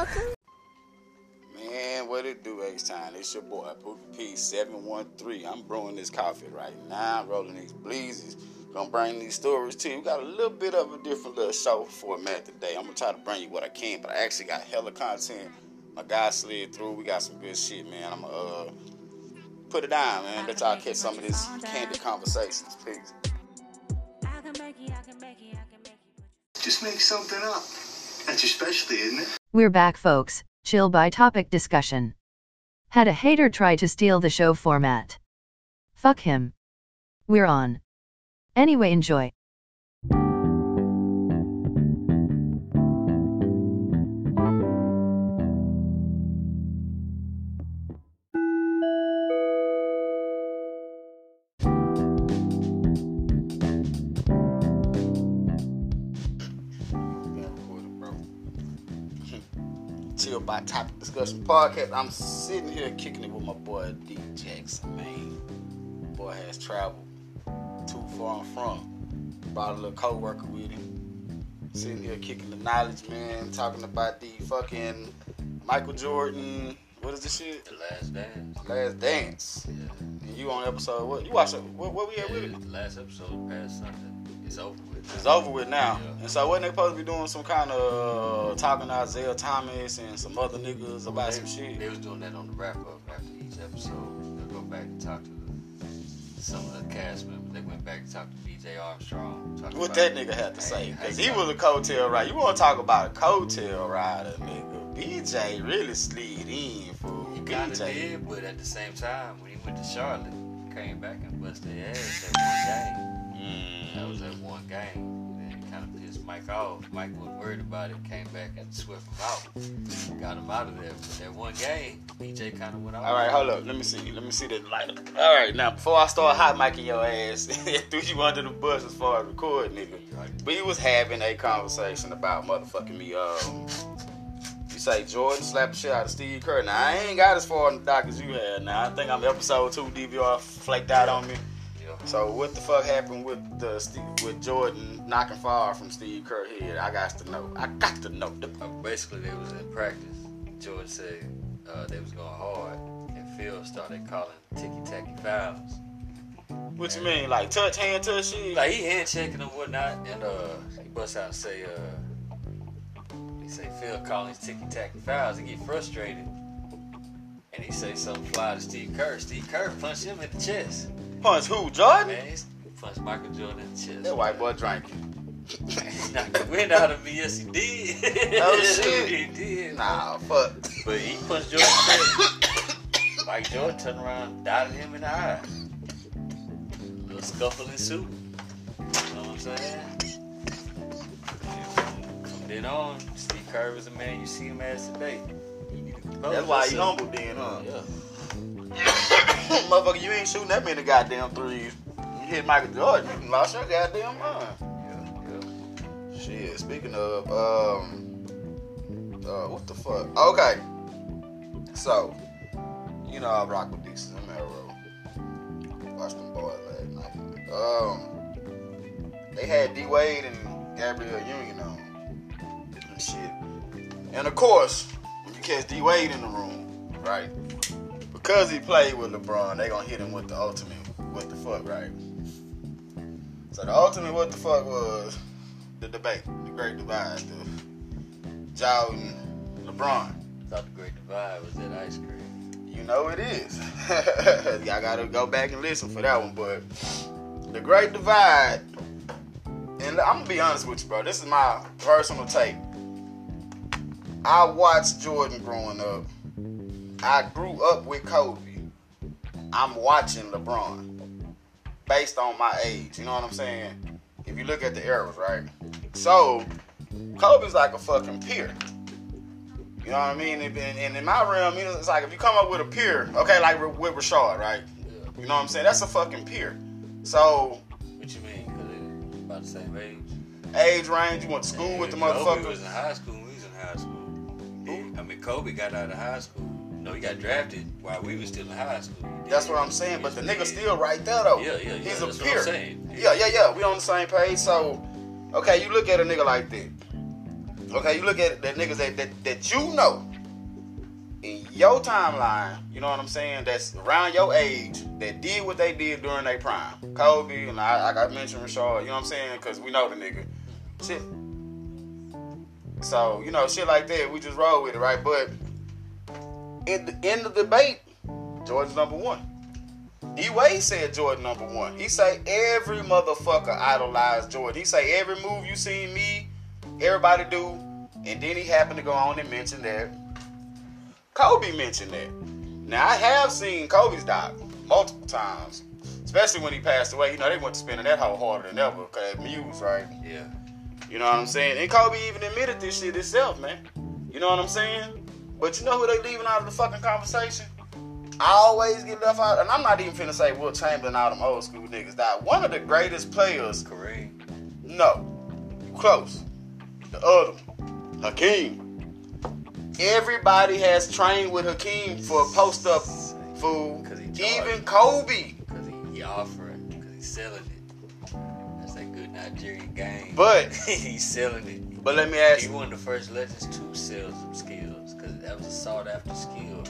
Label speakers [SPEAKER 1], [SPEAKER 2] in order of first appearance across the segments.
[SPEAKER 1] welcome.
[SPEAKER 2] Man, what it do, X Time? It's your boy, Pookee P 713. I'm brewing this coffee right now, rolling these bleezes. Gonna bring these stories to you. We got a little bit of a different little show format today. I'm gonna try to bring you what I can, but I actually got hella content. My guy slid through. We got some good shit, man. I'm gonna uh, put it down, man. Let y'all catch some of this candid conversations. Peace.
[SPEAKER 3] Just make something up. That's your specialty, isn't it?
[SPEAKER 4] We're back, folks. Chill by topic discussion. Had a hater try to steal the show format? Fuck him. We're on. Anyway, enjoy.
[SPEAKER 2] Discussion podcast. I'm sitting here kicking it with my boy D Jackson, man. Boy has traveled too far and from. Brought a little co-worker with him. Sitting here kicking the knowledge, man. Talking about the fucking Michael Jordan. What is this shit?
[SPEAKER 5] The Last Dance.
[SPEAKER 2] Last Dance.
[SPEAKER 5] Yeah.
[SPEAKER 2] And you on episode what? You watch it? What, what we at with?
[SPEAKER 5] Yeah, the last episode past Sunday. It's over with.
[SPEAKER 2] It's over with now.
[SPEAKER 5] Yeah.
[SPEAKER 2] And so wasn't they supposed to be doing some kind of uh, talking to Isiah Thomas and some other niggas about
[SPEAKER 5] they,
[SPEAKER 2] some shit?
[SPEAKER 5] They was doing that on the wrap up after each episode. They'll go back and talk to the, some of the cast members. They went back to talk to BJ Armstrong.
[SPEAKER 2] What that nigga had to say? Because he was a coattail rider. You want to talk about a coattail rider, nigga. BJ really slid in, for
[SPEAKER 5] He kind of
[SPEAKER 2] BJ.
[SPEAKER 5] did, but at the same time, when he went to Charlotte, he came back and busted ass that one game. That was that one game. And it kind of pissed Mike off. Mike wasn't worried about it. Came back and swept him out. Got him out of there. But that one game, BJ kind of went off.
[SPEAKER 2] All right, hold up. Let me see. Let me see that light. All right, now before I start hot micing your ass, threw you under the bus as far as recording, nigga. We was having a conversation about motherfucking me. Um, you say Jordan slapped the shit out of Steve Kerr. Now I ain't got as far in the dock as you had. Now I think I'm episode two. DVR flaked out on me. So what the fuck happened with the Steve, with Jordan knocking far from Steve Kerr head? I got to know. I got to know.
[SPEAKER 5] Uh, basically, they was in practice. George said uh, they was going hard, and Phil started calling ticky tacky fouls.
[SPEAKER 2] What you mean? Like touch hand touch shit?
[SPEAKER 5] Like he hand checking and whatnot, and uh, he bust out and say, uh, he say Phil calling ticky tacky fouls. He get frustrated, and he say something fly to Steve Kerr. Steve Kerr punched him in the chest.
[SPEAKER 2] Punch who? Jordan?
[SPEAKER 5] Man, he punched Michael Jordan in the chest.
[SPEAKER 2] That white boy drinking.
[SPEAKER 5] knocked the wind out of me. Yes, he did.
[SPEAKER 2] Oh, shit.
[SPEAKER 5] he did.
[SPEAKER 2] Nah, fuck.
[SPEAKER 5] But he punched Jordan. straight. Mike Jordan turned around, dotted him in the eye. little scuffle ensued. You know what I'm saying? From then on, Steve Kerr is a man you see him as today. He need to compose
[SPEAKER 2] That's why he humble then, huh?
[SPEAKER 5] Yeah.
[SPEAKER 2] Motherfucker, you ain't shooting that many goddamn threes. You hit Michael Jordan, you lost your goddamn mind. Shit, speaking of, um, uh, what the fuck? Okay. So, you know I rock with Desus and Mero. Watched them boys last night. Um, they had D Wade and Gabrielle Union on and shit. And of course, when you catch D Wade in the room, right? Because he played with LeBron, they gonna hit him with the ultimate what the fuck, right? So the ultimate what the fuck was the debate, the great divide, the Jordan, LeBron.
[SPEAKER 5] I Thought the great divide was that ice cream.
[SPEAKER 2] You know it is. Y'all gotta go back and listen for that one, but the great divide. And I'm gonna be honest with you, bro. This is my personal take. I watched Jordan growing up. I grew up with Kobe. I'm watching LeBron based on my age. You know what I'm saying? If you look at the eras, right? So, Kobe's like a fucking peer. You know what I mean? And, in my realm, it's like if you come up with a peer, okay, like with Rashard, right? You know what I'm saying? That's a fucking peer. So,
[SPEAKER 5] What you mean? Because about the same age?
[SPEAKER 2] age range, you went to school with the motherfucker.
[SPEAKER 5] Kobe was in high school we was in high school. Yeah, I mean, Kobe got out of high school. No, he got drafted while we was still in high school.
[SPEAKER 2] That's what I'm saying. But the nigga still right there though.
[SPEAKER 5] Yeah, yeah, yeah.
[SPEAKER 2] He's a peer. Yeah, yeah, yeah. We on the same page. So, okay, you look at a nigga like that. Okay, you look at the niggas that, that that you know in your timeline, you know what I'm saying? That's around your age that did what they did during their prime. Kobe and I, like I mentioned Rashard, you know what I'm saying? Because we know the nigga. Shit. So you know, shit like that, we just roll with it, right? But in the in the debate, Jordan's number one. D Wade said Jordan number one. He say every motherfucker idolized Jordan. He say every move you seen me, everybody do, and then he happened to go on and mention that Kobe mentioned that. Now I have seen Kobe's doc multiple times, especially when he passed away. You know they went to spending that whole harder than ever. Cause Muse, right?
[SPEAKER 5] Yeah.
[SPEAKER 2] You know what I'm saying? And Kobe even admitted this shit himself, man. You know what I'm saying? But you know who they leaving out of the fucking conversation? I always get left out, and I'm not even finna say Wilt Chamberlain all them old school niggas died. One of the greatest players,
[SPEAKER 5] Kareem.
[SPEAKER 2] no, close. The other Hakeem. Everybody has trained with Hakeem for post up
[SPEAKER 5] he
[SPEAKER 2] Even. Kobe.
[SPEAKER 5] Because he, he offering, because he's selling it. That's a good Nigerian game.
[SPEAKER 2] But-
[SPEAKER 5] he's selling it.
[SPEAKER 2] But let me ask
[SPEAKER 5] He
[SPEAKER 2] you,
[SPEAKER 5] one of the first legends to sell some skills that was a sought after skill.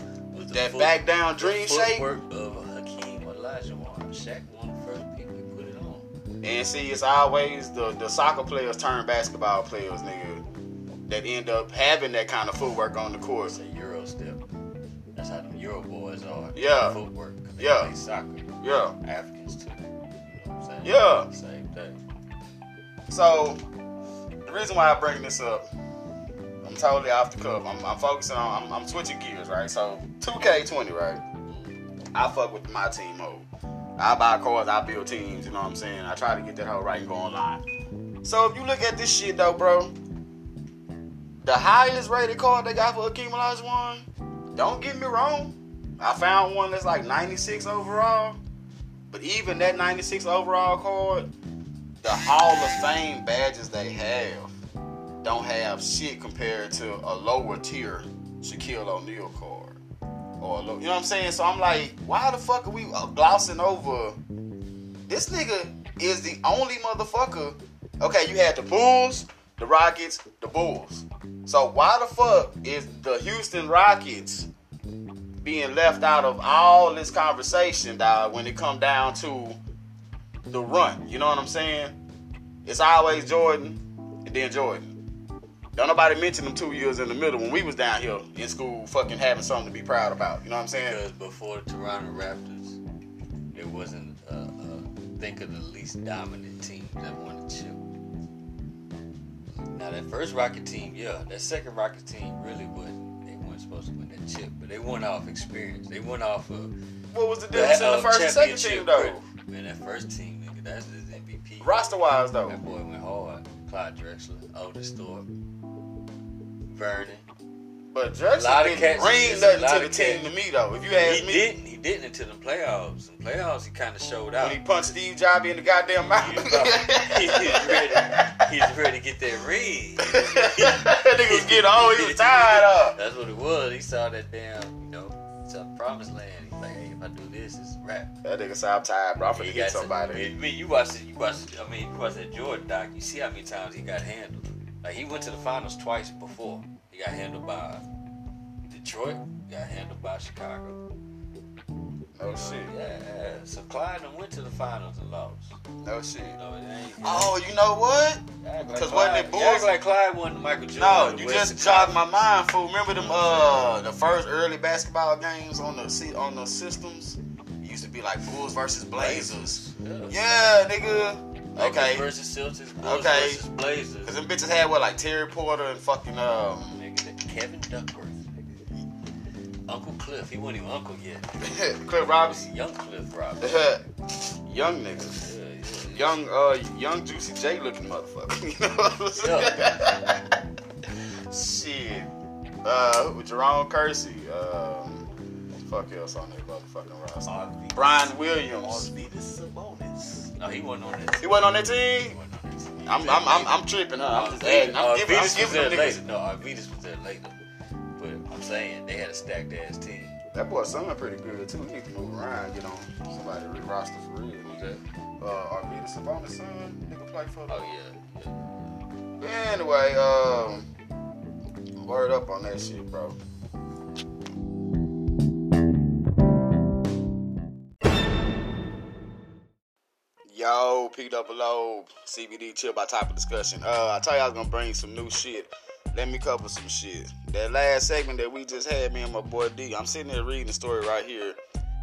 [SPEAKER 2] That
[SPEAKER 5] foot-
[SPEAKER 2] back down dream shake.
[SPEAKER 5] footwork of Hakeem Olajuwon. Shaq one of the first people to put it on.
[SPEAKER 2] And see, it's always the, the soccer players turn basketball players, nigga, that end up having that kind of footwork on the court.
[SPEAKER 5] It's a Euro step. That's how the Euro boys are.
[SPEAKER 2] Yeah.
[SPEAKER 5] Footwork.
[SPEAKER 2] Yeah.
[SPEAKER 5] Play soccer.
[SPEAKER 2] Yeah.
[SPEAKER 5] Africans too. You know what I'm saying?
[SPEAKER 2] Yeah.
[SPEAKER 5] Same thing.
[SPEAKER 2] So, the reason why I bring this up, I'm totally off the cuff. I'm, I'm focusing on, I'm, I'm switching gears, right? So, 2K20, right? I fuck with my team mode. I buy cars, I build teams, you know what I'm saying? I try to get that whole right and go online. So, if you look at this shit, though, bro, the highest rated card they got for Hakeem Olajuwon, don't get me wrong, I found one that's like 96 overall. But even that 96 overall card, the Hall of Fame badges they have don't have shit compared to a lower tier Shaquille O'Neal card. Or low, you know what I'm saying? So I'm like, why the fuck are we uh, glossing over? This nigga is the only motherfucker. Okay, you had the Bulls, the Rockets, the Bulls. So why the fuck is the Houston Rockets being left out of all this conversation, dog, when it come down to the run? You know what I'm saying? It's always Jordan and then Jordan. Don't nobody mention them two years in the middle when we was down here in school fucking having something to be proud about. You know what I'm saying?
[SPEAKER 5] Because before the Toronto Raptors, it wasn't, uh, uh, think of the least dominant team that won the chip. Now, that first Rocket team, yeah, that second Rocket team really wasn't, they weren't supposed to win that chip, but they went off experience. They went off of
[SPEAKER 2] What was the difference in the first and second team though?
[SPEAKER 5] Man, that first team, nigga, that's his MVP.
[SPEAKER 2] Roster wise though.
[SPEAKER 5] That boy went hard. Clyde Drexler, Otis Thorpe,
[SPEAKER 2] But
[SPEAKER 5] A lot of
[SPEAKER 2] didn't bring
[SPEAKER 5] a
[SPEAKER 2] nothing to the team to me though. If you ask
[SPEAKER 5] He
[SPEAKER 2] me,
[SPEAKER 5] didn't. He didn't until the playoffs. In playoffs, he kind of showed out.
[SPEAKER 2] when he punched Steve Jobs in the goddamn mouth.
[SPEAKER 5] He's, was, about- he was ready. He's ready to get that ring.
[SPEAKER 2] that nigga was getting old. He was tired of.
[SPEAKER 5] That's what it was. He saw that damn, you know, saw the promised land. He's like, hey, if I do this, it's a wrap.
[SPEAKER 2] That nigga said I'm tired, bro. I'm finna hit somebody.
[SPEAKER 5] I mean, you watch it. You watch. it- I mean, you watch that Jordan doc. You see how many times he got handled. Like he went to the finals twice before. He got handled by Detroit. Got handled by Chicago.
[SPEAKER 2] Oh shit.
[SPEAKER 5] Yeah. So Clyde done went to the finals and lost.
[SPEAKER 2] No shit.
[SPEAKER 5] It ain't.
[SPEAKER 2] Oh, you know what?
[SPEAKER 5] Because like
[SPEAKER 2] wasn't it
[SPEAKER 5] you act
[SPEAKER 2] Bulls?
[SPEAKER 5] like Clyde won Michael Jordan.
[SPEAKER 2] No, you just jogged my mind, fool. Remember them uh the first early basketball games on the seat on the systems? It used to be like Bulls versus Blazers.
[SPEAKER 5] Yeah.
[SPEAKER 2] Yeah, nigga. Okay.
[SPEAKER 5] versus Celtics. Bulls
[SPEAKER 2] Okay.
[SPEAKER 5] versus Blazers.
[SPEAKER 2] Cause them bitches had what like Terry Porter and fucking um
[SPEAKER 5] Nigga, Kevin Duckworth. Uncle Cliff. He wasn't even uncle yet.
[SPEAKER 2] Cliff Robinson.
[SPEAKER 5] Young Cliff Robinson.
[SPEAKER 2] young niggas.
[SPEAKER 5] Yeah, yeah.
[SPEAKER 2] Young uh young Juicy J looking motherfucker. You know what I'm saying? Shit. Uh with Jerome Kersey. Um fuck else on that motherfucking roster. Brian Williams.
[SPEAKER 5] No, he wasn't on that.
[SPEAKER 2] He wasn't on that
[SPEAKER 5] He
[SPEAKER 2] team?
[SPEAKER 5] wasn't on that team.
[SPEAKER 2] I'm I'm I'm, I'm tripping, huh? I'm just adding. I'm giving, I'm
[SPEAKER 5] was
[SPEAKER 2] giving
[SPEAKER 5] there
[SPEAKER 2] them
[SPEAKER 5] later.
[SPEAKER 2] niggas.
[SPEAKER 5] No, Arvydas was there later. But I'm saying they had a stacked ass team.
[SPEAKER 2] That boy Summer pretty good too. He need to move around, get on somebody re- roster for real.
[SPEAKER 5] Who's that?
[SPEAKER 2] Uh Arvydas Sabonis son, nigga play for
[SPEAKER 5] Oh yeah. yeah.
[SPEAKER 2] Anyway, um, Word up on that shit, bro. Yo, P double O, CBD chill by of discussion. Uh, I told you I was gonna bring some new shit. Let me cover some shit. That last segment that we just had, me and my boy D. I'm sitting there reading the story right here.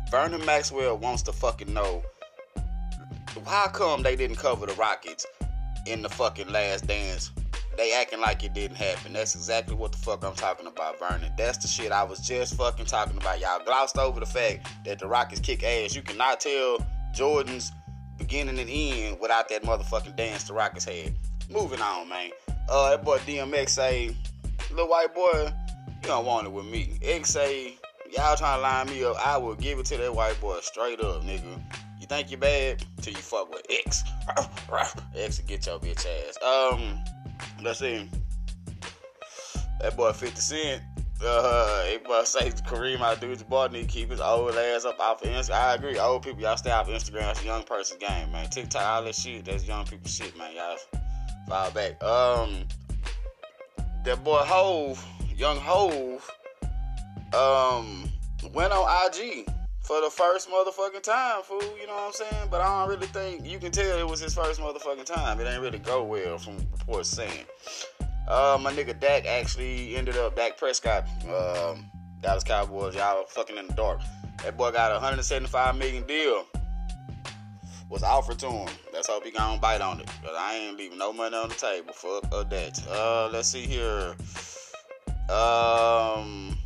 [SPEAKER 2] Vernon Maxwell wants to fucking know how come they didn't cover the Rockets in the fucking last dance. They acting like it didn't happen. That's exactly what the fuck I'm talking about, Vernon. That's the shit I was just fucking talking about. Y'all glossed over the fact that the Rockets kick ass. You cannot tell Jordan's beginning and end without that motherfucking dance the Rockets had. Moving on, man. Uh, that boy DMX say, little white boy, you don't want it with me. X say, y'all trying to line me up, I will give it to that white boy straight up, nigga. You think you bad till you fuck with X. X will get your bitch ass. Um, let's see. That boy 50 Cent. Uh, he must say Kareem Abdul-Jabbar need to keep his old ass up off of Instagram. I agree. Old people, y'all stay off Instagram. It's a young person's game, man. TikTok, all that shit, that's young people shit, man. Y'all fall back. Um, that boy Hove, young Hove, um, went on IG for the first motherfucking time, fool. You know what I'm saying? But I don't really think you can tell it was his first motherfucking time. It ain't really go well from reports saying. Uh, my nigga Dak actually ended up Dak Prescott, um, Dallas Cowboys. Y'all fucking in the dark. That boy got a 175 million deal. Was offered to him. Let's hope he gonna bite on it. Cause I ain't leaving no money on the table. Fuck of that. Uh, let's see here. Um,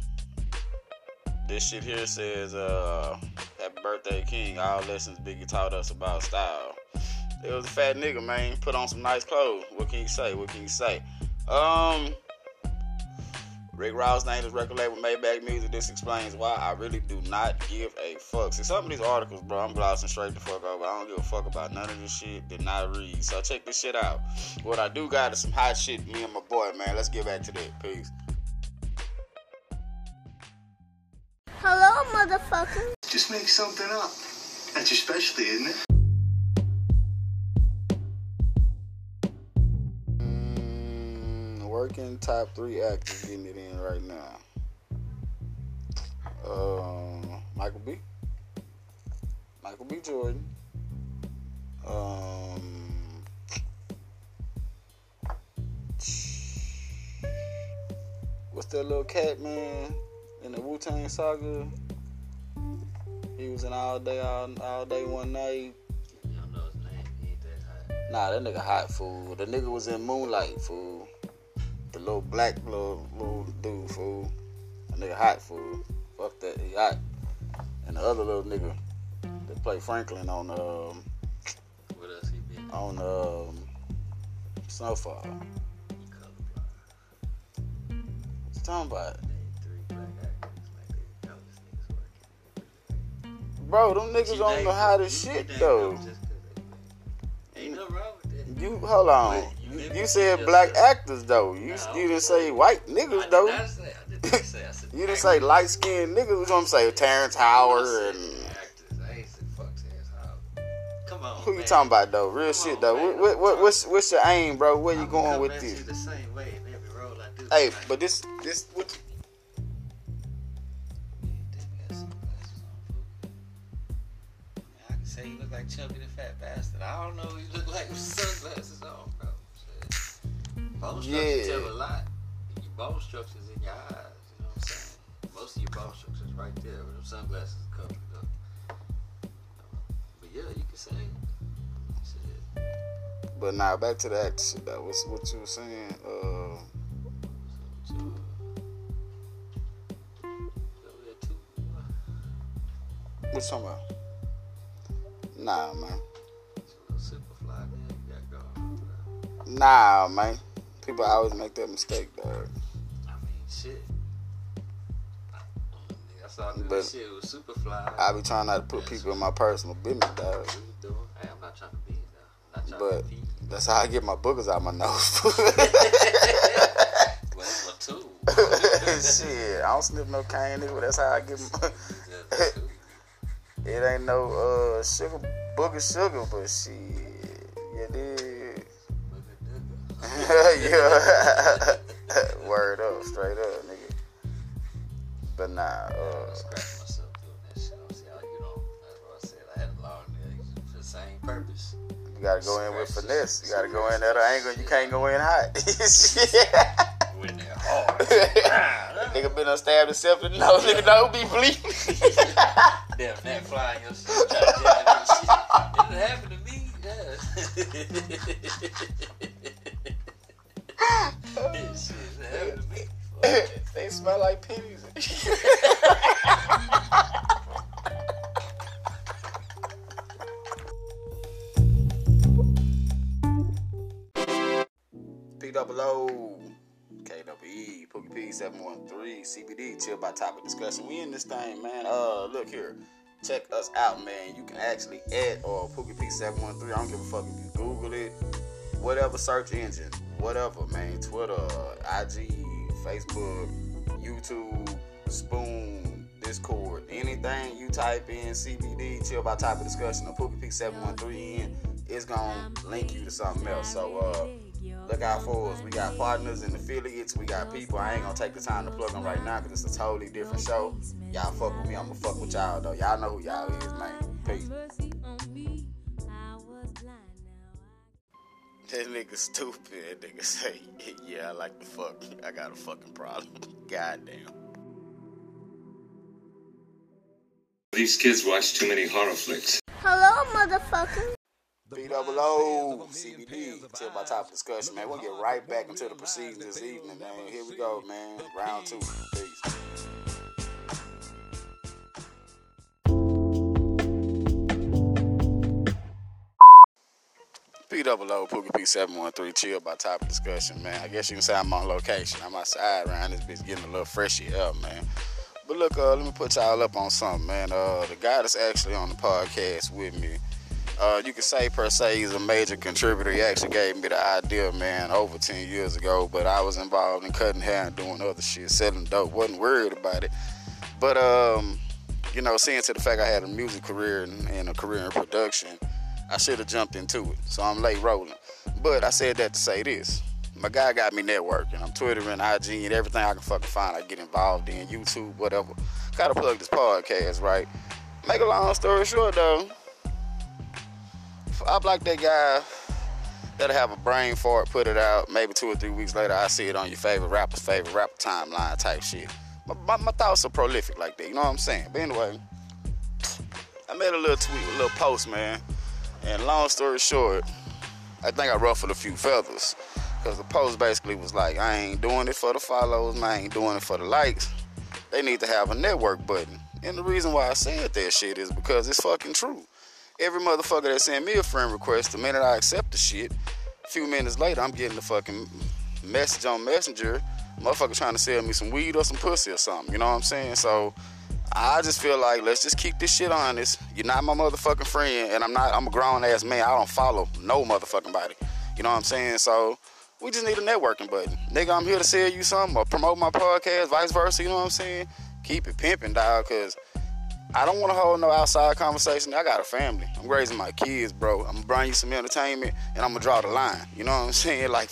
[SPEAKER 2] this shit here says, uh, Happy birthday, King. All lessons Biggie taught us about style. It was a fat nigga, man. Put on some nice clothes. What can you say? What can you say? Um, Rick Ross named his record label Maybach Music. This explains why I really do not give a fuck. See, some of these articles, bro, I'm glossing straight the fuck over. I don't give a fuck about none of this shit. Did not read. So check this shit out. What I do got is some hot shit. Me and my boy, man. Let's get back to that. Peace.
[SPEAKER 1] Hello, motherfucker.
[SPEAKER 3] Just make something up. That's your specialty, isn't it?
[SPEAKER 2] Top three actors getting it in right now. Um, Michael B. Michael B. Jordan. Um, what's that little cat man in the Wu Tang Saga? He was in all day, all, all day, one night.
[SPEAKER 5] You don't know his name. He ain't that hot.
[SPEAKER 2] Nah, that nigga hot fool. The nigga was in Moonlight fool. Little black little little dude fool. That nigga hot fool. Fuck that, he hot. And the other little nigga that play Franklin on um
[SPEAKER 5] What else he been?
[SPEAKER 2] on um Snowfall.
[SPEAKER 5] He colorblind.
[SPEAKER 2] What you talking about?
[SPEAKER 5] Name three black actors like they the coldest niggas working.
[SPEAKER 2] Bro, them niggas
[SPEAKER 5] name
[SPEAKER 2] the
[SPEAKER 5] them.
[SPEAKER 2] hottest shit though.
[SPEAKER 5] them just 'cause they black. Ain't nothing wrong with that.
[SPEAKER 2] You hold on.
[SPEAKER 5] You
[SPEAKER 2] You, you said black actors though. You
[SPEAKER 5] No.
[SPEAKER 2] you didn't say white
[SPEAKER 5] I
[SPEAKER 2] niggas
[SPEAKER 5] did
[SPEAKER 2] though.
[SPEAKER 5] not say. I did not say. I said.
[SPEAKER 2] You didn't say light skinned niggas. What I'm saying? Terrence Howard and
[SPEAKER 5] actors. I ain't said fuck Terrence Howard. Come on.
[SPEAKER 2] Who you
[SPEAKER 5] man.
[SPEAKER 2] talking about though? Real
[SPEAKER 5] Come
[SPEAKER 2] shit
[SPEAKER 5] on,
[SPEAKER 2] though.
[SPEAKER 5] man.
[SPEAKER 2] What, what, what, what's what's your aim, bro? Where you
[SPEAKER 5] I'm
[SPEAKER 2] going with this?
[SPEAKER 5] You the same way in every role I do.
[SPEAKER 2] Hey, but this this what?
[SPEAKER 5] Damn, got sunglasses on. Man, I can say you look like Chubby the Fat Bastard. I don't know you look Bone structure
[SPEAKER 2] Yeah.
[SPEAKER 5] tell a lot. Your bone structure's in your eyes. You know what I'm saying? Most of your bone structure's right there, but them sunglasses cover it up. But yeah, you can say. Shit.
[SPEAKER 2] But nah, back to the shit though. What's what you were saying? Uh,
[SPEAKER 5] So, over there too.
[SPEAKER 2] what you talking about? Nah, man.
[SPEAKER 5] It's a little super fly there you got.
[SPEAKER 2] Nah, man. People always make that mistake, dog.
[SPEAKER 5] I mean, shit. I saw that
[SPEAKER 2] But-
[SPEAKER 5] shit was super fly.
[SPEAKER 2] I be trying not to put people in my personal business, dog.
[SPEAKER 5] What you doing? Hey, I'm not trying to be in there. I'm not trying
[SPEAKER 2] But
[SPEAKER 5] to be.
[SPEAKER 2] that's how I get my boogers out my nose.
[SPEAKER 5] Well, that's my tool.
[SPEAKER 2] shit, I don't snip no cane, nigga. That's how I get my.
[SPEAKER 5] That's my tool.
[SPEAKER 2] It ain't no uh sugar booger sugar, but shit, yeah. Word up, straight up, nigga. But nah, uh,
[SPEAKER 5] Scratch myself doing that shit. I see how you know. That's what I said. I had a long day for the same purpose.
[SPEAKER 2] you gotta go in with finesse. You gotta go in at an angle. You can't go in hot.
[SPEAKER 5] Went there hard.
[SPEAKER 2] nigga been unstabbed himself in the nose. Nigga don't be bleeding.
[SPEAKER 5] Damn, that flying your shit. Try to get that. It didn't happen to me. Yeah.
[SPEAKER 2] They smell like pennies. Pookee P seven one three, CBD, chill by topic discussion. We in this thing, man. Uh, look here, check us out, man. You can actually add or Pookee P seven one three. I don't give a fuck if you Google it, whatever search engine, whatever, man. Twitter, IG, Facebook, YouTube, Spoon, Discord, anything you type in CBD, chill by topic discussion, or Pookee P seven one three in, it's gonna link you to something else. So uh. Look out for us. We got partners and affiliates. We got people. I ain't gonna take the time to plug them right now because it's a totally different show. Y'all fuck with me. I'm gonna fuck with y'all though. Y'all know who y'all is, man. Peace. That nigga stupid. That nigga say, yeah, I like the fuck. I got a fucking problem. Goddamn.
[SPEAKER 6] These kids watch too many horror flicks.
[SPEAKER 1] Hello, motherfucker.
[SPEAKER 2] B double O, CBD, chill by top discussion, man. We'll get right back into the proceedings this evening, man. Here we go, man. Round two. Peace. P double O, Pookee P seven one three, chill by top discussion, man. I guess you can say I'm on location. I'm outside around this bitch getting a little freshy up, man. But look, uh, let me put y'all up on something, man. Uh, the guy that's actually on the podcast with me, uh, you can say per se he's a major contributor. He actually gave me the idea, man, over 10 years ago. But I was involved in cutting hair and doing other shit, selling dope. wasn't worried about it. But um, you know, seeing to the fact I had a music career and, and a career in production, I should have jumped into it. So I'm late rolling. But I said that to say this. My guy got me networking. I'm Twittering, IG, and everything I can fucking find. I get involved in YouTube, whatever. Gotta plug this podcast, right? Make a long story short, though. I'm like that guy that'll have a brain fart, put it out. Maybe two or three weeks later, I see it on your favorite rapper's favorite rapper timeline type shit. My, my, my thoughts are prolific like that, you know what I'm saying? But anyway, I made a little tweet, a little post, man. And long story short, I think I ruffled a few feathers. Because the post basically was like, I ain't doing it for the follows, man. I ain't doing it for the likes. They need to have a network button. And the reason why I said that shit is because it's fucking true. Every motherfucker that send me a friend request, the minute I accept the shit, a few minutes later, I'm getting the fucking message on Messenger. Motherfucker trying to sell me some weed or some pussy or something. You know what I'm saying? So I just feel like let's just keep this shit honest. You're not my motherfucking friend, and I'm not. I'm a grown ass man. I don't follow no motherfucking body. You know what I'm saying? So we just need a networking button. Nigga, I'm here to sell you something or promote my podcast, vice versa. You know what I'm saying? Keep it pimping, dog, cause I don't want to hold no outside conversation. I got a family. I'm raising my kids, bro. I'm gonna bring you some entertainment, and I'm gonna draw the line. You know what I'm saying? Like,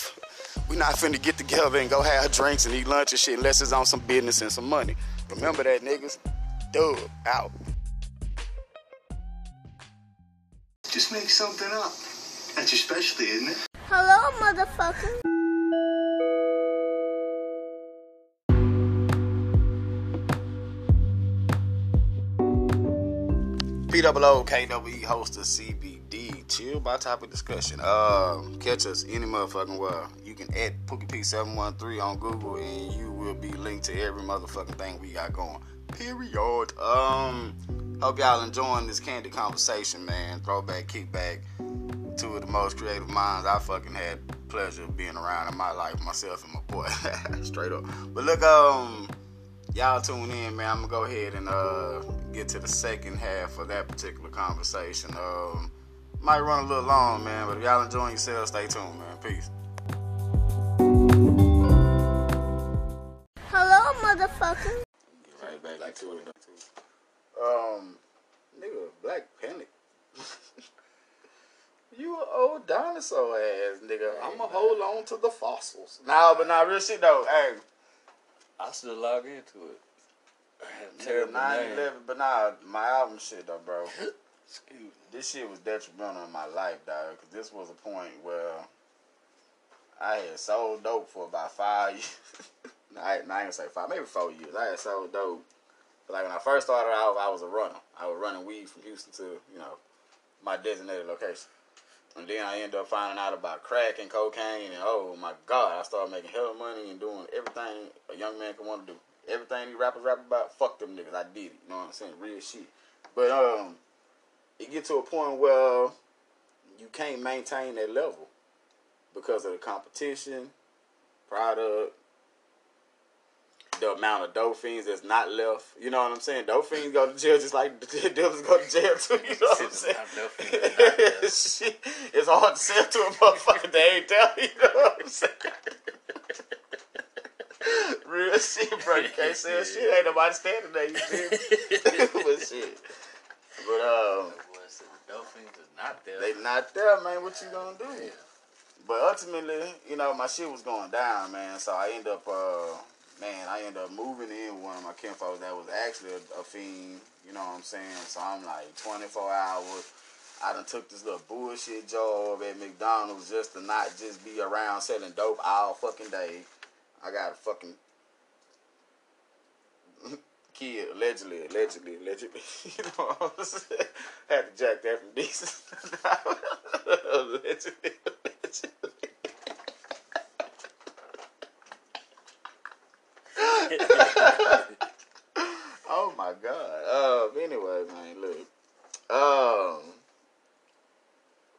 [SPEAKER 2] we not finna get together and go have drinks and eat lunch and shit unless it's on some business and some money. Remember that, niggas. Dub out.
[SPEAKER 3] Just make something up. That's your specialty, isn't it?
[SPEAKER 1] Hello, motherfucker.
[SPEAKER 2] PWO KWE host of CBD. Chill by topic discussion. Um, catch us any motherfucking where. You can add Pookee P713 on Google and you will be linked to every motherfucking thing we got going. Period. Um, hope y'all enjoying this candid conversation, man. Throwback, kickback. Two of the most creative minds I fucking had pleasure of being around in my life, myself and my boy. Straight up. But look, um, y'all tune in, man. I'm gonna go ahead and uh get to the second half of that particular conversation. Um, might run a little long, man, but if y'all enjoying yourselves, stay tuned, man. Peace.
[SPEAKER 1] Hello, motherfucker.
[SPEAKER 2] Back like to it. Um, nigga, Black Panic. you an old dinosaur ass nigga. I'ma hold on to the fossils. Nah, but nah, real shit though. Hey,
[SPEAKER 5] I still log into it. I had
[SPEAKER 2] Nigga,
[SPEAKER 5] terrible
[SPEAKER 2] 9
[SPEAKER 5] name.
[SPEAKER 2] 11, but nah, my album shit though, bro.
[SPEAKER 5] Excuse me.
[SPEAKER 2] this shit was detrimental in my life, dog. Cause this was a point where I had sold dope for about five years. I, I ain't gonna say five, maybe four years. I had sold dope. But like when I first started out, I was a runner. I was running weed from Houston to you know my designated location. And then I ended up finding out about crack and cocaine, and oh my god, I started making hella money and doing everything a young man can want to do. Everything these rappers rap about, fuck them niggas. I did it. You know what I'm saying? Real shit. But um, it get to a point where you can't maintain that level because of the competition, product, the amount of dope fiends that's not left. You know what I'm saying? Dope fiends go to jail just like the dealers go to jail too. You know what I'm saying?
[SPEAKER 5] Dope fiends not left.
[SPEAKER 2] Shit, it's hard to sell to a motherfucker they ain't tell you. You know what I'm saying? Real shit, bro. You can't sell shit. Ain't nobody standing there. You feel but shit. But um,
[SPEAKER 5] the Dolphins is not there.
[SPEAKER 2] they not there, man. What you gonna do? But ultimately, you know, my shit was going down, man. So I end up, uh, man, I end up moving in one of my kinfolks that was actually a, a fiend. You know what I'm saying? So I'm like 24 hours. I done took this little bullshit job at McDonald's just to not just be around selling dope all fucking day. I got a fucking kid, allegedly, allegedly, allegedly. you know what I'm saying? Had to jack that from decent. allegedly, allegedly. Oh my god. Um. Anyway, man, look. Um.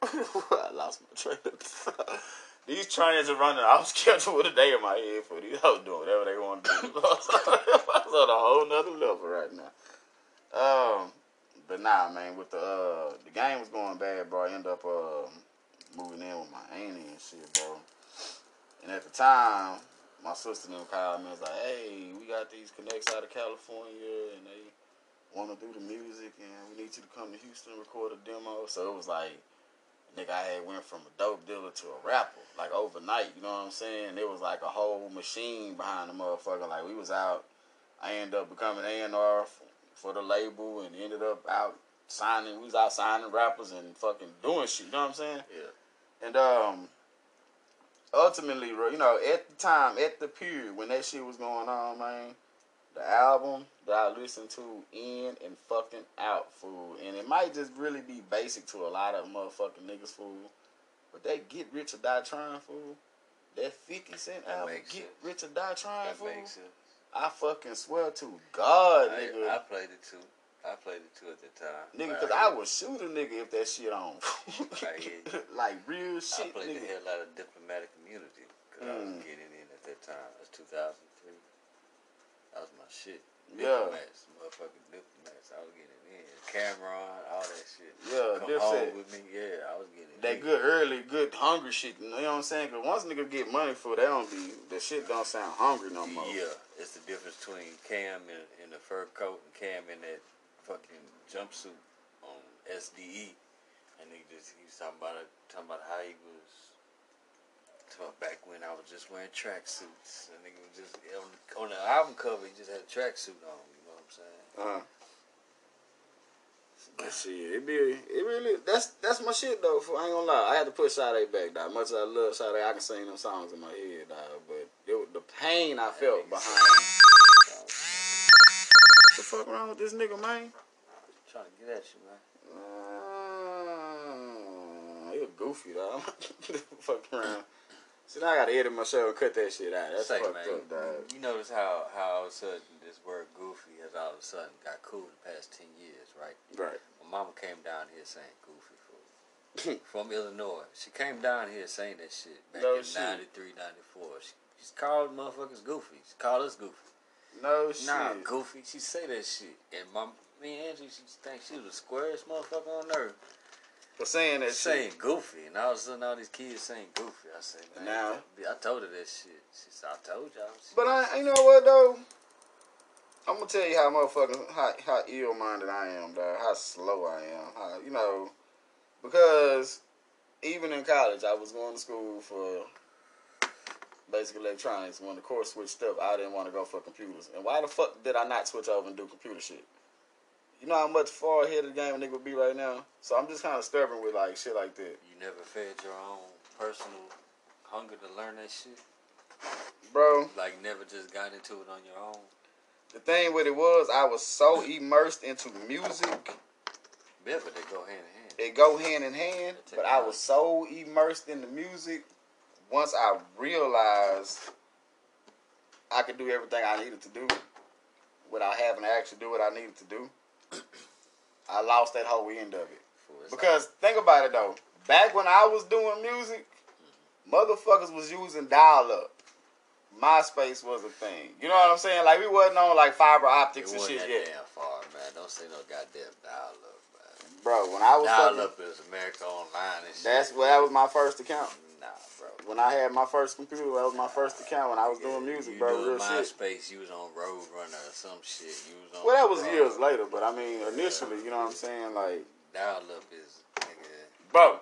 [SPEAKER 2] I lost my train of. These trains are running I off schedule with a day in my head for these hoes doing whatever they want to do. I was on a whole nother level right now. Um. But nah, man, with the uh, the game was going bad, bro. I ended up uh, moving in with my auntie and shit, bro. And at the time, my sister called me and was like, hey, we got these connects out of California and they want to do the music and we need you to come to Houston and record a demo. So it was like, nigga, I had went from a dope dealer to a rapper, like overnight, you know what I'm saying? It was like a whole machine behind the motherfucker. Like we was out, I ended up becoming A&R for, for the label and ended up out signing, we was out signing rappers and fucking doing shit, you know what I'm saying?
[SPEAKER 5] Yeah.
[SPEAKER 2] And um, ultimately, bro, you know, at the time, at the period when that shit was going on, man, the album that I listened to in and fucking out, fool. And it might just really be basic to a lot of motherfucking niggas, fool. But that Get Rich or Die Trying, fool. That 50 Cent
[SPEAKER 5] That
[SPEAKER 2] album, Get
[SPEAKER 5] sense.
[SPEAKER 2] Rich or Die Trying,
[SPEAKER 5] That
[SPEAKER 2] fool. I fucking swear to God,
[SPEAKER 5] I,
[SPEAKER 2] nigga.
[SPEAKER 5] I played it too. I played it too at the time.
[SPEAKER 2] Nigga, cause I would shoot a nigga if that shit on.
[SPEAKER 5] I hear you.
[SPEAKER 2] like real shit.
[SPEAKER 5] I played the hell out of diplomatic immunity because I was
[SPEAKER 2] Mm.
[SPEAKER 5] getting in at that time. That's 2003. That was my shit.
[SPEAKER 2] Yeah.
[SPEAKER 5] Diplomats, motherfucking diplomats. I was getting in. Cam'ron, all that shit.
[SPEAKER 2] Yeah,
[SPEAKER 5] Come home with me. Yeah, I was getting
[SPEAKER 2] that
[SPEAKER 5] in.
[SPEAKER 2] good early, good hungry shit. You know what I'm saying? Cause once nigga get money for, it, they don't be the shit don't sound hungry no more.
[SPEAKER 5] Yeah, it's the difference between Cam in, in the fur coat and Cam in that fucking jumpsuit on SDE. And he just he was talking about it, talking about how he was talking about back when I was just wearing tracksuits. And nigga was just on, on the album cover he just had a tracksuit on, you know what I'm saying?
[SPEAKER 2] Uh-huh. But shit, it be it really that's that's my shit though. For I ain't gonna lie, I had to put Sade back, dog. Much as I love Sade, I can sing them songs in my head, dog. But it was the pain I felt behind. Fuck wrong with this nigga, man?
[SPEAKER 5] trying to get at you, man.
[SPEAKER 2] Uh, you goofy, dog. fuck around. See, now I gotta edit my show and cut that shit out. That's
[SPEAKER 5] Say,
[SPEAKER 2] fucked
[SPEAKER 5] man,
[SPEAKER 2] up, dog.
[SPEAKER 5] you notice how, how all of a sudden this word goofy has all of a sudden got cool the past 10 years, right?
[SPEAKER 2] Right.
[SPEAKER 5] My mama came down here saying goofy fool. From Illinois. She came down here saying that shit back
[SPEAKER 2] No
[SPEAKER 5] in
[SPEAKER 2] shit.
[SPEAKER 5] 93, 94. She, she's called motherfuckers goofy. She called us goofy.
[SPEAKER 2] No shit.
[SPEAKER 5] Nah, goofy. She say that shit. And my, me and Angie, she think she was the squarest motherfucker on earth.
[SPEAKER 2] For saying that
[SPEAKER 5] saying
[SPEAKER 2] shit.
[SPEAKER 5] goofy. And all of a sudden all these kids saying goofy. I say, man,
[SPEAKER 2] Now-
[SPEAKER 5] I told her that shit. She said, I told y'all. She-
[SPEAKER 2] But I, you know what though? I'm gonna tell you how motherfucking how how ill minded I am, dog. How slow I am. How you know? Because even in college, I was going to school for basically electronics. When the course switched up, I didn't want to go for computers. And why the fuck did I not switch over and do computer shit? You know how much far ahead of the game a nigga would be right now. So I'm just kind of stubborn with like shit like that,
[SPEAKER 5] You never fed your own personal hunger to learn that shit.
[SPEAKER 2] bro.
[SPEAKER 5] Like never just got into it on your own.
[SPEAKER 2] The thing with it was I was so immersed into music.
[SPEAKER 5] Yeah, but they go hand in hand.
[SPEAKER 2] It go hand in hand, but I was so immersed in the music. Once I realized I could do everything I needed to do without having to actually do what I needed to do, I lost that whole end of it. Because think about it though, back when I was doing music, motherfuckers was using dial up. MySpace was a thing. You know what I'm saying? Like we wasn't on like fiber optics
[SPEAKER 5] it
[SPEAKER 2] and shit
[SPEAKER 5] that
[SPEAKER 2] yet.
[SPEAKER 5] damn far, man. Don't say no goddamn dial up, man.
[SPEAKER 2] Bro, when I was
[SPEAKER 5] Dial up is America Online and shit.
[SPEAKER 2] that's well, that was my first account. When I had my first computer, that was my first account when I was doing music, bro.
[SPEAKER 5] doing
[SPEAKER 2] Real shit.
[SPEAKER 5] MySpace, you was on Roadrunner or some shit. You was on.
[SPEAKER 2] Well, that was
[SPEAKER 5] Bro.
[SPEAKER 2] years later, but I mean, initially, you know what I'm saying? Like,
[SPEAKER 5] Dial up is nigga.
[SPEAKER 2] bro,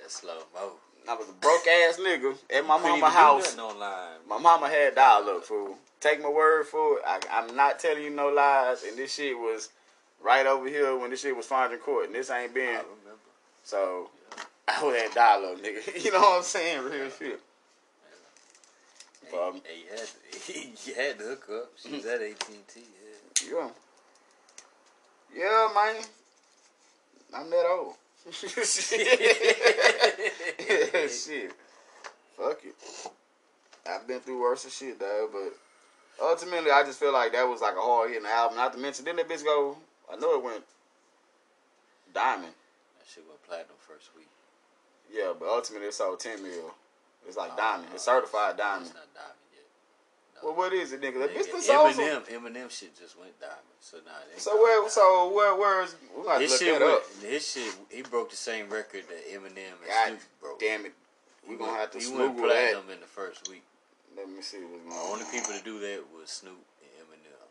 [SPEAKER 5] That's slow mo.
[SPEAKER 2] I was a broke ass nigga at my mama house.
[SPEAKER 5] online.
[SPEAKER 2] My mama had dial up, fool. Take my word for it. I, I'm not telling you no lies. And this shit was right over here when this shit was Fondren Court. And this ain't
[SPEAKER 5] I
[SPEAKER 2] been.
[SPEAKER 5] remember.
[SPEAKER 2] So, I was at dial up, nigga. You know what I'm saying? Real shit.
[SPEAKER 5] Hey,
[SPEAKER 2] Um,
[SPEAKER 5] hey, you had to, you had to hook up. She was at AT and T. Yeah.
[SPEAKER 2] Yeah. Yeah, man. I'm that old. shit. Fuck it. I've been through worse than shit, though, but ultimately, I just feel like that was like a hard hitting album. Not to mention, didn't that bitch go? I know it went diamond.
[SPEAKER 5] That shit went platinum first week.
[SPEAKER 2] Yeah, but ultimately, it sold 10 mil. It's like
[SPEAKER 5] Oh,
[SPEAKER 2] diamond. It's
[SPEAKER 5] oh,
[SPEAKER 2] certified diamond.
[SPEAKER 5] It's not diamond yet. No.
[SPEAKER 2] Well, what is it, nigga? That bitch
[SPEAKER 5] Nigga,
[SPEAKER 2] been
[SPEAKER 5] Eminem, Eminem shit just went diamond. So now it
[SPEAKER 2] So where?
[SPEAKER 5] diamond.
[SPEAKER 2] So where? Where is? We got to
[SPEAKER 5] his
[SPEAKER 2] look
[SPEAKER 5] shit
[SPEAKER 2] that
[SPEAKER 5] went,
[SPEAKER 2] up.
[SPEAKER 5] his shit he broke the same record that Eminem and
[SPEAKER 2] God
[SPEAKER 5] Snoop broke.
[SPEAKER 2] damn it. We
[SPEAKER 5] He
[SPEAKER 2] gonna
[SPEAKER 5] went-
[SPEAKER 2] have to
[SPEAKER 5] he went
[SPEAKER 2] smoogle that.
[SPEAKER 5] platinum in the first week.
[SPEAKER 2] Let me see what's
[SPEAKER 5] The
[SPEAKER 2] going on.
[SPEAKER 5] only people to do that was Snoop and Eminem,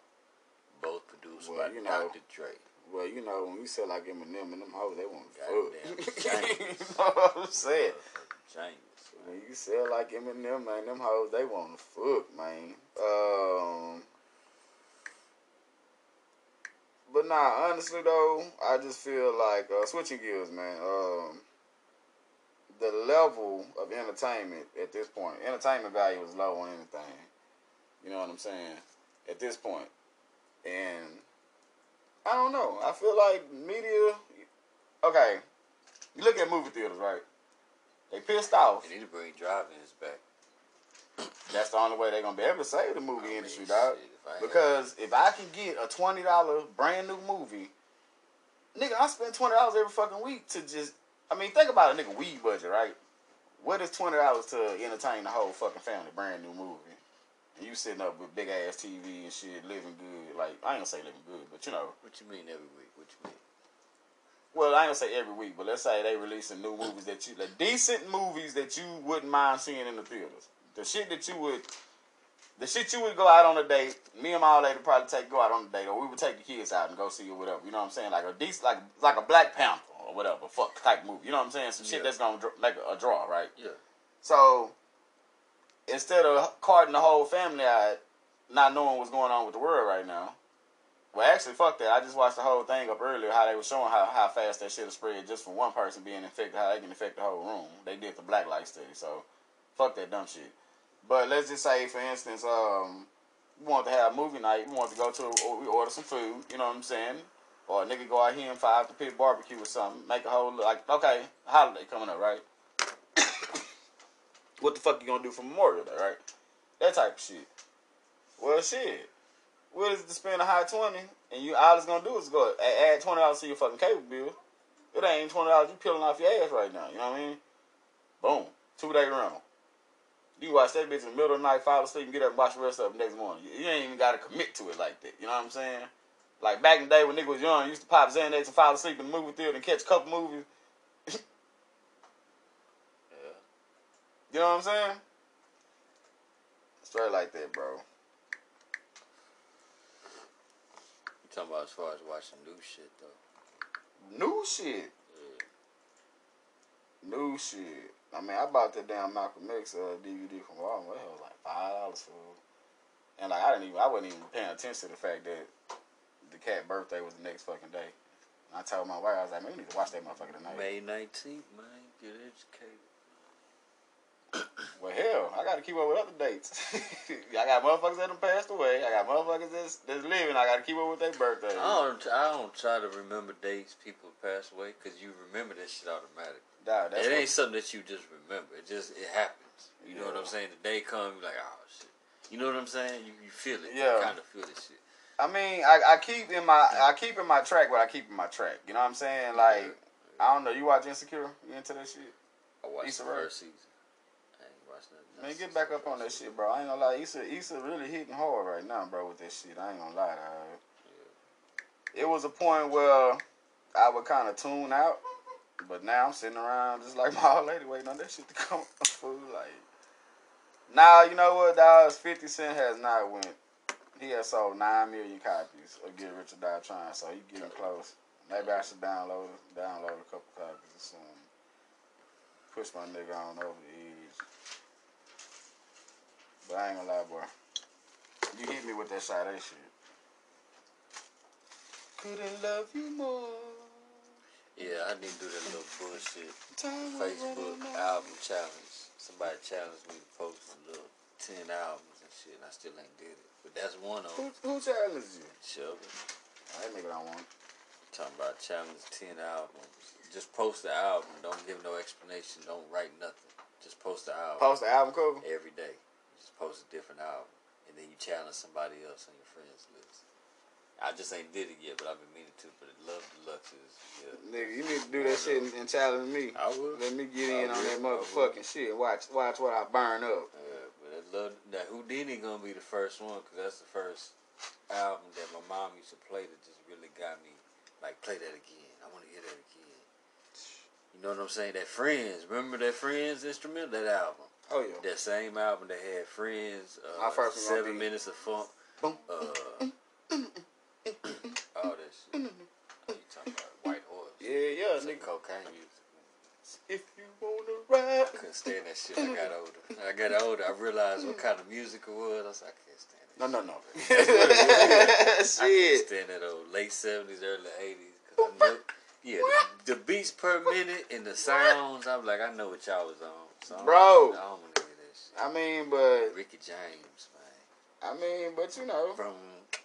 [SPEAKER 5] both produced
[SPEAKER 2] Well,
[SPEAKER 5] by
[SPEAKER 2] you know.
[SPEAKER 5] Dr. Dre.
[SPEAKER 2] Well, you know, when we sell like Eminem and them hoes, they want to fuck. you know what I'm saying? When you sell like Eminem, man, them hoes, they want to fuck, man. Um, but nah, honestly though, I just feel like uh, switching gears, man. Um, the level of entertainment at this point, entertainment value is low on anything. You know what I'm saying? At this point, and I don't know. I feel like media. Okay, you look at movie theaters, right? They pissed off.
[SPEAKER 5] They need to bring drive-ins back.
[SPEAKER 2] That's the only way they're gonna be able to save the movie
[SPEAKER 5] I mean,
[SPEAKER 2] industry, dog.
[SPEAKER 5] if
[SPEAKER 2] Because if I can get a twenty dollar brand new movie, nigga, I spend twenty dollars every fucking week to just. I mean, think about a nigga weed budget, right? What is twenty dollars to entertain the whole fucking family? Brand new movie, you sitting up with big ass TV and shit, living good. Like I ain't gonna say living good, but you know,
[SPEAKER 5] What you mean every week? What you mean?
[SPEAKER 2] well, I ain't gonna say every week, but let's say they releasing new movies that you, the decent movies that you wouldn't mind seeing in the theaters. The shit that you would, the shit you would go out on a date. Me and my old lady probably take go out on a date, or we would take the kids out and go see or whatever. You know what I'm saying? Like a decent, like like a Black Panther or whatever, fuck type movie. You know what I'm saying? Some shit
[SPEAKER 5] Yeah.
[SPEAKER 2] that's gonna a, a draw, right?
[SPEAKER 5] Yeah.
[SPEAKER 2] So instead of carting the whole family out, not knowing what's going on with the world right now. Well, actually, fuck that. I just watched the whole thing up earlier, how they were showing how, how fast that shit will spread just from one person being infected, how they can infect the whole room. They did the black light study, so fuck that dumb shit. But let's just say, for instance, um, we want to have a movie night. We want to go to, we order some food. You know what I'm saying? Or a nigga go out here and five to pit barbecue or something. Make a whole like, okay, holiday coming up, right? What the fuck you gonna do for Memorial Day, right? That type of shit. Well, shit. What is it to spend a high twenty, and you all it's gonna do is go add twenty dollars to your fucking cable bill. It ain't twenty dollars you peeling off your ass right now. You know what I mean? Boom, two day rental. You watch that bitch in the middle of the night, fall asleep, and get up and watch the rest of it next morning. You, ain't even gotta commit to it like that. You know what I'm saying? Like back in the day when nigga was young, you used to pop Xanax and fall asleep in the movie theater and catch a couple movies.
[SPEAKER 5] Yeah.
[SPEAKER 2] You know what I'm saying? Straight like that, bro.
[SPEAKER 5] You talking about as far as watching new shit though?
[SPEAKER 2] New shit. Yeah. New shit. I mean, I bought that damn Malcolm X uh, DVD from Walmart. It was like five dollars for, it. and like I didn't even, I wasn't even paying attention to the fact that the cat birthday was the next fucking day. And I told my wife, I was like, man, we need to watch that motherfucker tonight.
[SPEAKER 5] May 19th, man. Get educated.
[SPEAKER 2] Well, hell, I got to keep up with other dates. I got motherfuckers that have passed away. I got motherfuckers that's, that's living. I got to keep up with their birthdays.
[SPEAKER 5] I don't, I don't try to remember dates people passed away because you remember that shit automatically.
[SPEAKER 2] Nah, that's
[SPEAKER 5] it ain't something that you just remember. It just it happens. You know what I'm saying? The day comes, like, oh shit. You know what I'm saying? You, you feel it.
[SPEAKER 2] Yeah.
[SPEAKER 5] You kind of feel this shit.
[SPEAKER 2] I mean, I, I keep in my I keep in my track what I keep in my track. You know what I'm saying? Like, I don't know. You watch Insecure? You into that shit?
[SPEAKER 5] I watched the first season. I ain't watched nothing.
[SPEAKER 2] Man, get back up on that shit, bro. I ain't gonna lie. Issa, Issa really hitting hard right now, bro, with this shit. I ain't gonna lie, dog. It was a point where I would kind of tune out, but now I'm sitting around just like my old lady waiting on that shit to come. Fool, like, now you know what, dog? Fifty Cent has not went. He has sold nine million copies of Get Rich or Die Trying, so he getting close. Maybe I should download download a couple copies or something. Push my nigga on over the edge. But I ain't gonna lie, boy. You hit me with that side that shit. Couldn't love you more.
[SPEAKER 5] Yeah, I need to do that little bullshit
[SPEAKER 2] Time
[SPEAKER 5] Facebook album challenge. Somebody challenged me to post a little ten albums and shit, and I still ain't did it. But that's one of
[SPEAKER 2] Who,
[SPEAKER 5] them.
[SPEAKER 2] who challenged you?
[SPEAKER 5] Shelby.
[SPEAKER 2] That nigga don't want. it.
[SPEAKER 5] Talking about challenge ten albums. Just post the album. Don't give no explanation. Don't write nothing. Just post the album
[SPEAKER 2] Post the album cover.
[SPEAKER 5] every day. Post a different album, and then you challenge somebody else on your friends list. I just ain't did it yet, but I've been meaning to. But Love Deluxe is yeah.
[SPEAKER 2] Nigga, you need to do that shit and, and challenge me.
[SPEAKER 5] I will.
[SPEAKER 2] Let me get in
[SPEAKER 5] I
[SPEAKER 2] on that
[SPEAKER 5] will, I will.
[SPEAKER 2] motherfucking shit. Watch, watch what I burn up.
[SPEAKER 5] Yeah, but that love that Whodini gonna be the first one because that's the first album that my mom used to play that just really got me like play that again. I want to hear that again. You know what I'm saying? That Friends, remember that Friends instrumental? That album,
[SPEAKER 2] Oh yeah.
[SPEAKER 5] that same album that had Friends, uh,
[SPEAKER 2] My first one gonna
[SPEAKER 5] Seven Minutes of Funk, uh, all that shit. Oh, you talking about White Horse?
[SPEAKER 2] Yeah, yeah, nigga.
[SPEAKER 5] cocaine music.
[SPEAKER 2] If you wanna ride.
[SPEAKER 5] I couldn't stand that shit. I got older. I got older. I realized what kind of music it was. I was like, I can't stand it.
[SPEAKER 2] No, no, no.
[SPEAKER 5] That's what it was. I can't stand that old late seventies, early eighties. Cause I know, yeah, the, the beats per minute and the sounds. I'm like, I know what y'all was on. So I don't-
[SPEAKER 2] Bro.
[SPEAKER 5] I don't want to hear that shit.
[SPEAKER 2] I mean, but
[SPEAKER 5] Ricky James, man.
[SPEAKER 2] I mean, but you know.
[SPEAKER 5] From,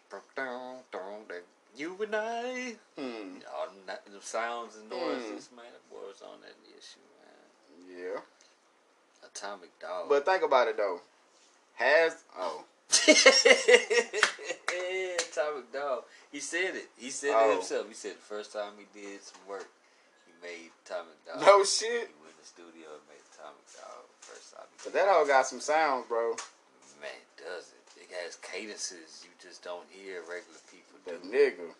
[SPEAKER 5] from down, down, that you and I.
[SPEAKER 2] Hmm.
[SPEAKER 5] All them, them sounds and noises, man. That was on that issue, man.
[SPEAKER 2] Yeah.
[SPEAKER 5] Atomic Dog.
[SPEAKER 2] But think about it though. Has oh
[SPEAKER 5] Atomic Dog. He said it. He said
[SPEAKER 2] Oh.
[SPEAKER 5] it himself. He said the first time he did some work, he made Atomic Dog.
[SPEAKER 2] no shit.
[SPEAKER 5] He went in the studio and made Atomic Dog. First
[SPEAKER 2] But that all got some sounds, bro.
[SPEAKER 5] it. Man, does it. It has cadences you just don't hear regular people do.
[SPEAKER 2] But nigga,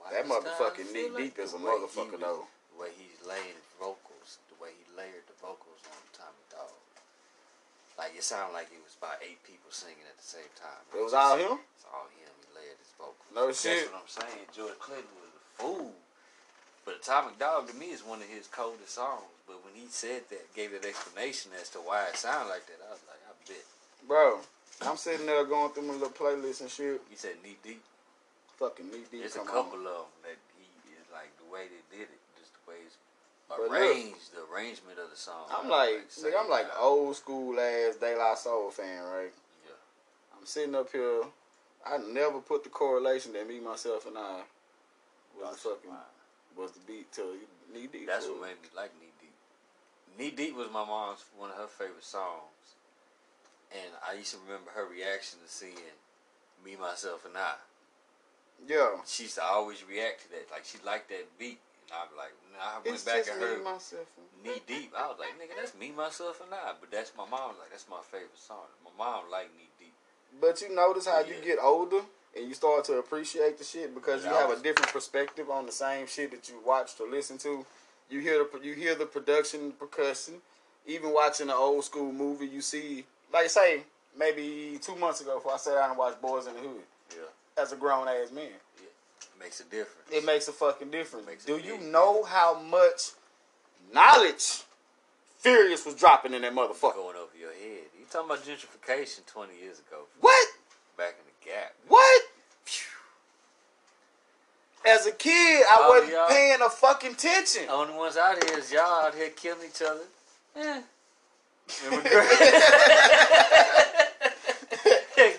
[SPEAKER 5] Why
[SPEAKER 2] that motherfucking knee deep
[SPEAKER 5] the
[SPEAKER 2] is a motherfucker, though.
[SPEAKER 5] The way he's laying vocals, the way he layered the vocals on Atomic Dog. Like it sounded like it was about eight people singing at the same time.
[SPEAKER 2] it was all him.
[SPEAKER 5] It's all him. He layered his vocals.
[SPEAKER 2] No
[SPEAKER 5] That's
[SPEAKER 2] shit.
[SPEAKER 5] what I'm saying. George Clinton was a fool. But Atomic Dog to me is one of his coldest songs. But when he said that, gave that explanation as to why it sounded like that, I was like, I bet.
[SPEAKER 2] Bro, I'm sitting there going through my little playlist and shit.
[SPEAKER 5] He said knee deep.
[SPEAKER 2] Fucking knee deep.
[SPEAKER 5] There's a couple
[SPEAKER 2] on.
[SPEAKER 5] of them that he is like the way they did it, just the way it's
[SPEAKER 2] But look,
[SPEAKER 5] arranged, the arrangement of the song.
[SPEAKER 2] I'm
[SPEAKER 5] was
[SPEAKER 2] like, nigga, I'm like old school ass De La Soul fan, right?
[SPEAKER 5] Yeah.
[SPEAKER 2] I'm sitting up here. I never put the correlation that me, myself, and I was fucking was the beat to knee deep.
[SPEAKER 5] That's what made me like Knee Deep. Knee Deep was my mom's one of her favorite songs, and I used to remember her reaction to seeing me, myself, and I.
[SPEAKER 2] Yeah.
[SPEAKER 5] She used to always react to that, like she liked that beat, and I'm like, I went
[SPEAKER 2] It's
[SPEAKER 5] back
[SPEAKER 2] just
[SPEAKER 5] and
[SPEAKER 2] me,
[SPEAKER 5] heard
[SPEAKER 2] myself.
[SPEAKER 5] Knee Deep. I was like, nigga, that's me, myself, and I. But that's my mom. Like that's my favorite song. My mom liked Knee Deep.
[SPEAKER 2] But you notice how you get older and you start to appreciate the shit because you have a different perspective on the same shit that you watch to listen to. You hear the you hear the production, percussion. Even watching an old school movie, you see, like say, maybe two months ago, before I sat down and watched Boys in the Hood
[SPEAKER 5] Yeah,
[SPEAKER 2] as a grown ass man.
[SPEAKER 5] it makes a difference.
[SPEAKER 2] It makes a fucking difference. Do you know how much knowledge Furious was dropping in that motherfucker.
[SPEAKER 5] Going over your head. You talking about gentrification 20 years ago,
[SPEAKER 2] What?
[SPEAKER 5] back in the gap.
[SPEAKER 2] What? As a kid, I
[SPEAKER 5] Oh,
[SPEAKER 2] wasn't
[SPEAKER 5] y'all-
[SPEAKER 2] paying a fucking attention.
[SPEAKER 5] Only ones out here is y'all out here killing each other. Eh.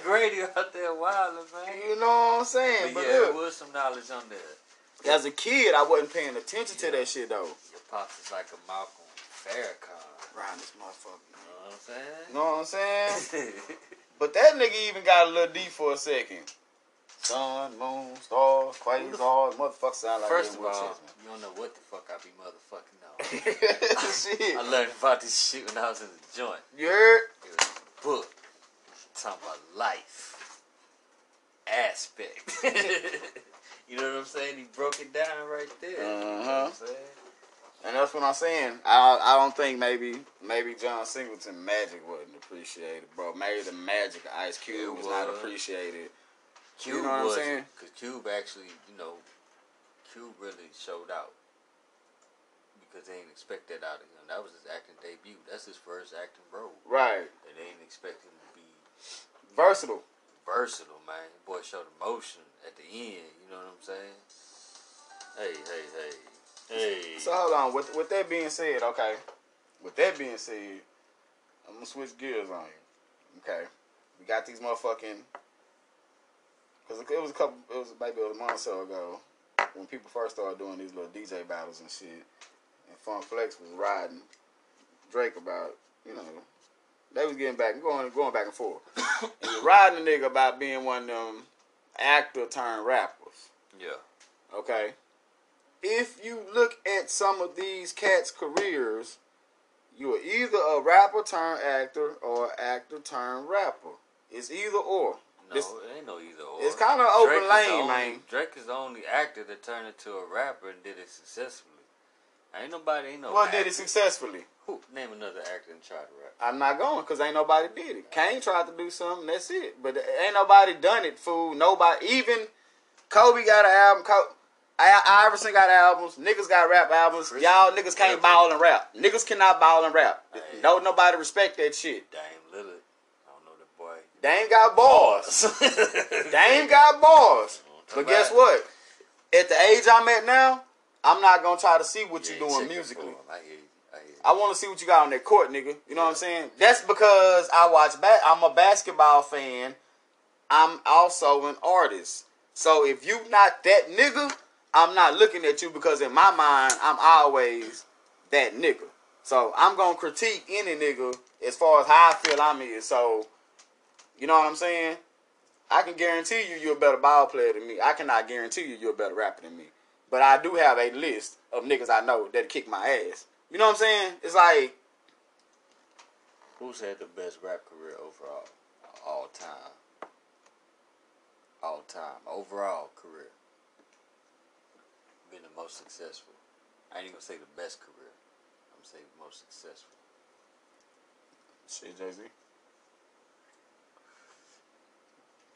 [SPEAKER 5] Grady? Out there wilding, man.
[SPEAKER 2] You know what I'm saying?
[SPEAKER 5] But
[SPEAKER 2] But
[SPEAKER 5] yeah, there was some knowledge on there.
[SPEAKER 2] as a kid, I wasn't paying attention to that shit though.
[SPEAKER 5] Your pops is like a Malcolm Farrakhan.
[SPEAKER 2] Around this motherfucker.
[SPEAKER 5] You know what I'm
[SPEAKER 2] You know what I'm saying?
[SPEAKER 5] saying?
[SPEAKER 2] But that nigga even got a little deep for a second. Sun, moon, stars, quasars, motherfucker sound like
[SPEAKER 5] First of all, you don't know what the fuck I be motherfucking on.
[SPEAKER 2] shit.
[SPEAKER 5] I learned about this shit when I was in the joint.
[SPEAKER 2] You heard?
[SPEAKER 5] It was a book talking about life aspect. you know what I'm saying? He broke it down right there. You know uh-huh what
[SPEAKER 2] Uh-huh.
[SPEAKER 5] I'm saying?
[SPEAKER 2] And that's what I'm saying. I I don't think maybe maybe John Singleton magic wasn't appreciated, bro. Maybe the magic of Ice Cube
[SPEAKER 5] It
[SPEAKER 2] was not appreciated.
[SPEAKER 5] Cube
[SPEAKER 2] know what I'm
[SPEAKER 5] was
[SPEAKER 2] saying?
[SPEAKER 5] because Cube actually, you know, Cube really showed out because they didn't expect that out of him. That was his acting debut. That's his first acting role.
[SPEAKER 2] Right.
[SPEAKER 5] And they didn't expect him to be
[SPEAKER 2] Versatile.
[SPEAKER 5] versatile, man. Boy showed emotion at the end. You know what I'm saying? Hey, hey, hey, hey.
[SPEAKER 2] So hold on. With with that being said, okay. With that being said, I'm gonna switch gears on you. Okay. We got these motherfucking. Cause it was a couple. It was maybe it was a month or so ago when people first started doing these little DJ battles and shit. And Funk Flex was riding Drake about you know they was getting back and going going back and forth. and he was riding the nigga about being one of them actor turned rappers.
[SPEAKER 5] yeah.
[SPEAKER 2] Okay. If you look at some of these cats' careers, you are either a rapper turned actor or actor turned rapper. It's either or.
[SPEAKER 5] No,
[SPEAKER 2] This-
[SPEAKER 5] it ain't no either or.
[SPEAKER 2] it's kinda open
[SPEAKER 5] Drake is the
[SPEAKER 2] lane,
[SPEAKER 5] only-
[SPEAKER 2] man.
[SPEAKER 5] Drake is the only actor that turned into a rapper and did it successfully. Ain't nobody, ain't no.
[SPEAKER 2] well, did it successfully?
[SPEAKER 5] Who, name another actor and try to rap.
[SPEAKER 2] I'm not going because ain't nobody did it. Kane tried to do something, that's it. But uh, ain't nobody done it, fool. Nobody, even Kobe got an album. I- Iverson got albums. Niggas got rap albums.
[SPEAKER 5] Chris-
[SPEAKER 2] Y'all niggas can't ball and rap. Niggas cannot ball and rap.
[SPEAKER 5] Hey.
[SPEAKER 2] No, nobody respect that shit.
[SPEAKER 5] Dame Lillard. I don't know the boy.
[SPEAKER 2] Dame got bars. Dame got bars. But guess what? At the age I'm at now, I'm not gonna try to see what
[SPEAKER 5] Yeah,
[SPEAKER 2] you're doing musically.
[SPEAKER 5] I hear you. I hear you.
[SPEAKER 2] I want to see what you got on that court, nigga. You know what I'm saying? That's because I watch. Ba- I'm a basketball fan. I'm also an artist. So if you not that nigga, I'm not looking at you because in my mind, I'm always that nigga. So I'm gonna critique any nigga as far as how I feel I'm is. So you know what I'm saying? I can guarantee you you're a better ball player than me. I cannot guarantee you you're a better rapper than me. But I do have a list of niggas I know that kick my ass. You know what I'm saying? It's like
[SPEAKER 5] Who's had the best rap career overall? All time. All time. Overall career. Been the most successful. I ain't even gonna say the best career. I'm gonna say the most successful.
[SPEAKER 2] shit, Jay Z.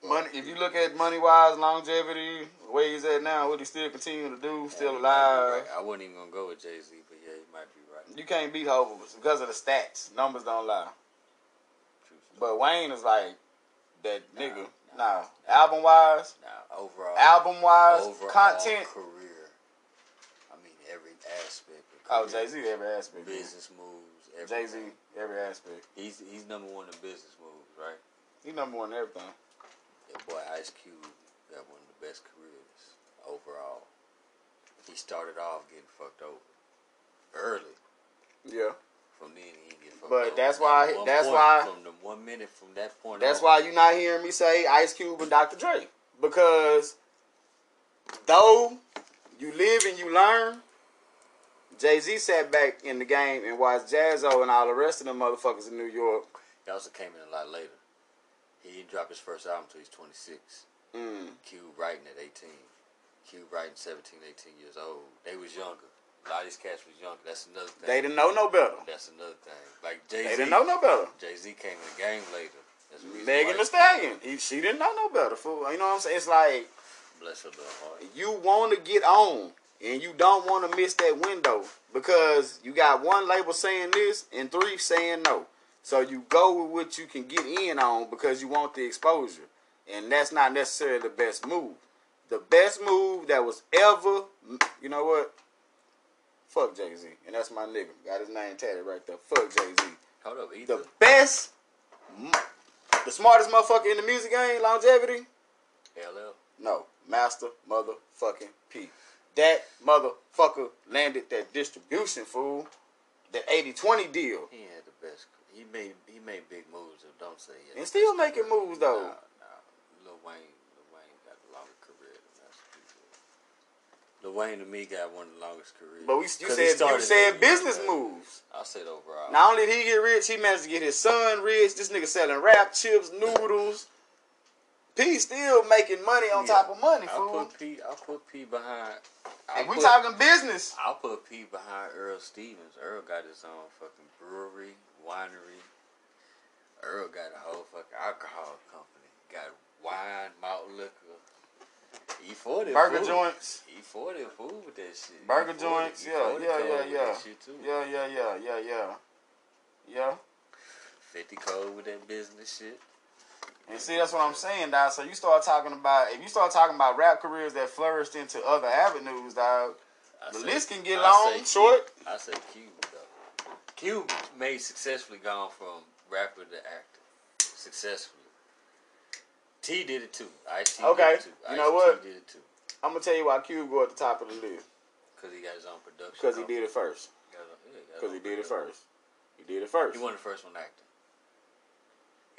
[SPEAKER 2] Money. If you look at money wise, longevity, where he's at now, what he still continue to do, still
[SPEAKER 5] Yeah, you might be
[SPEAKER 2] alive.
[SPEAKER 5] I wasn't even gonna go with Jay Z, but yeah, you might be right.
[SPEAKER 2] You can't beat Hov because of the stats. Numbers don't lie. But Wayne is like that
[SPEAKER 5] Nah,
[SPEAKER 2] nigga.
[SPEAKER 5] nah,
[SPEAKER 2] Nah, album wise,
[SPEAKER 5] Now overall,
[SPEAKER 2] album wise,
[SPEAKER 5] overall
[SPEAKER 2] content.
[SPEAKER 5] career. I mean every aspect. Of
[SPEAKER 2] Oh. Jay Z, every aspect.
[SPEAKER 5] business moves.
[SPEAKER 2] Jay Z, every aspect.
[SPEAKER 5] He's he's number one in business moves, right?
[SPEAKER 2] He's number one in everything.
[SPEAKER 5] That boy Ice Cube got one of the best careers overall. He started off getting fucked over early.
[SPEAKER 2] Yeah.
[SPEAKER 5] From then he didn't get fucked
[SPEAKER 2] But
[SPEAKER 5] over.
[SPEAKER 2] that's why-
[SPEAKER 5] one
[SPEAKER 2] that's why-
[SPEAKER 5] from the one minute from that point.
[SPEAKER 2] That's
[SPEAKER 5] on,
[SPEAKER 2] why you're not hearing me say Ice Cube and Dr. Dre. Because though you live and you learn, Jay Z sat back in the game and watched Jaz-O and all the rest of them motherfuckers in New York.
[SPEAKER 5] he also came in a lot later. He didn't drop his first album until he's 26.
[SPEAKER 2] Mm.
[SPEAKER 5] Cube writing at 18. Cube writing 17, 18 years old. They was younger. A lot of these cats was younger. That's another thing.
[SPEAKER 2] They didn't know no better.
[SPEAKER 5] That's another thing. Like Jay
[SPEAKER 2] They
[SPEAKER 5] Z.
[SPEAKER 2] didn't know no better.
[SPEAKER 5] Jay Z came in the game later. That's the reason
[SPEAKER 2] Megan Thee Stallion, he, she didn't know no better. Fool. You know what I'm saying? It's like
[SPEAKER 5] Bless her little heart.
[SPEAKER 2] you want to get on and you don't want to miss that window because you got one label saying this and three saying no. So you go with what you can get in on because you want the exposure, and that's not necessarily the best move. The best move that was ever, you know what? Fuck Jay Z, and that's my nigga. Got his name tatted right there. Fuck Jay Z.
[SPEAKER 5] Hold up, either.
[SPEAKER 2] The best, the smartest motherfucker in the music game, longevity.
[SPEAKER 5] LL.
[SPEAKER 2] No, Master motherfucking P. That motherfucker landed that distribution fool. That 80-20 deal.
[SPEAKER 5] He had the best. He made he made big moves. So don't say it.
[SPEAKER 2] And still making moves though.
[SPEAKER 5] Nah, nah. Lil Wayne, Lil Wayne got the longer career than Master Lil Wayne to me got one of the longest careers.
[SPEAKER 2] But we, you said you said business moves.
[SPEAKER 5] I said overall.
[SPEAKER 2] Not only did he get rich, he managed to get his son rich. This nigga selling rap chips, noodles. P still making money on
[SPEAKER 5] Yeah.
[SPEAKER 2] top of money,
[SPEAKER 5] I put P. I put P behind. I
[SPEAKER 2] And we
[SPEAKER 5] put-
[SPEAKER 2] talking business.
[SPEAKER 5] I'll put P behind Earl Stevens. Earl got his own fucking brewery, winery. Earl got a whole fucking alcohol company. Got wine, malt liquor. E forty
[SPEAKER 2] Burger joints.
[SPEAKER 5] E forty food with that shit.
[SPEAKER 2] Burger
[SPEAKER 5] E40
[SPEAKER 2] joints, yeah,
[SPEAKER 5] E40
[SPEAKER 2] yeah, yeah, yeah.
[SPEAKER 5] That shit too.
[SPEAKER 2] Yeah, yeah, yeah, yeah, yeah. Yeah.
[SPEAKER 5] Fifty code with that business shit.
[SPEAKER 2] And see, that's what I'm saying, dog. So you start talking about if you start talking about rap careers that flourished into other avenues, dog.
[SPEAKER 5] I
[SPEAKER 2] The
[SPEAKER 5] say-
[SPEAKER 2] list can get
[SPEAKER 5] I
[SPEAKER 2] long,
[SPEAKER 5] Cube-
[SPEAKER 2] short.
[SPEAKER 5] I say Cube though. Cube made successfully gone from rapper to actor. Successfully. T did it too. Ice
[SPEAKER 2] Okay,
[SPEAKER 5] did it too.
[SPEAKER 2] you know what?
[SPEAKER 5] did it too.
[SPEAKER 2] I'm gonna tell you why Cube go at the top of the list
[SPEAKER 5] Cause he got his own production.
[SPEAKER 2] because he did it first.
[SPEAKER 5] Got his own- yeah, got his
[SPEAKER 2] Because he did it first. He did it first.
[SPEAKER 5] He wasn't the first one acting.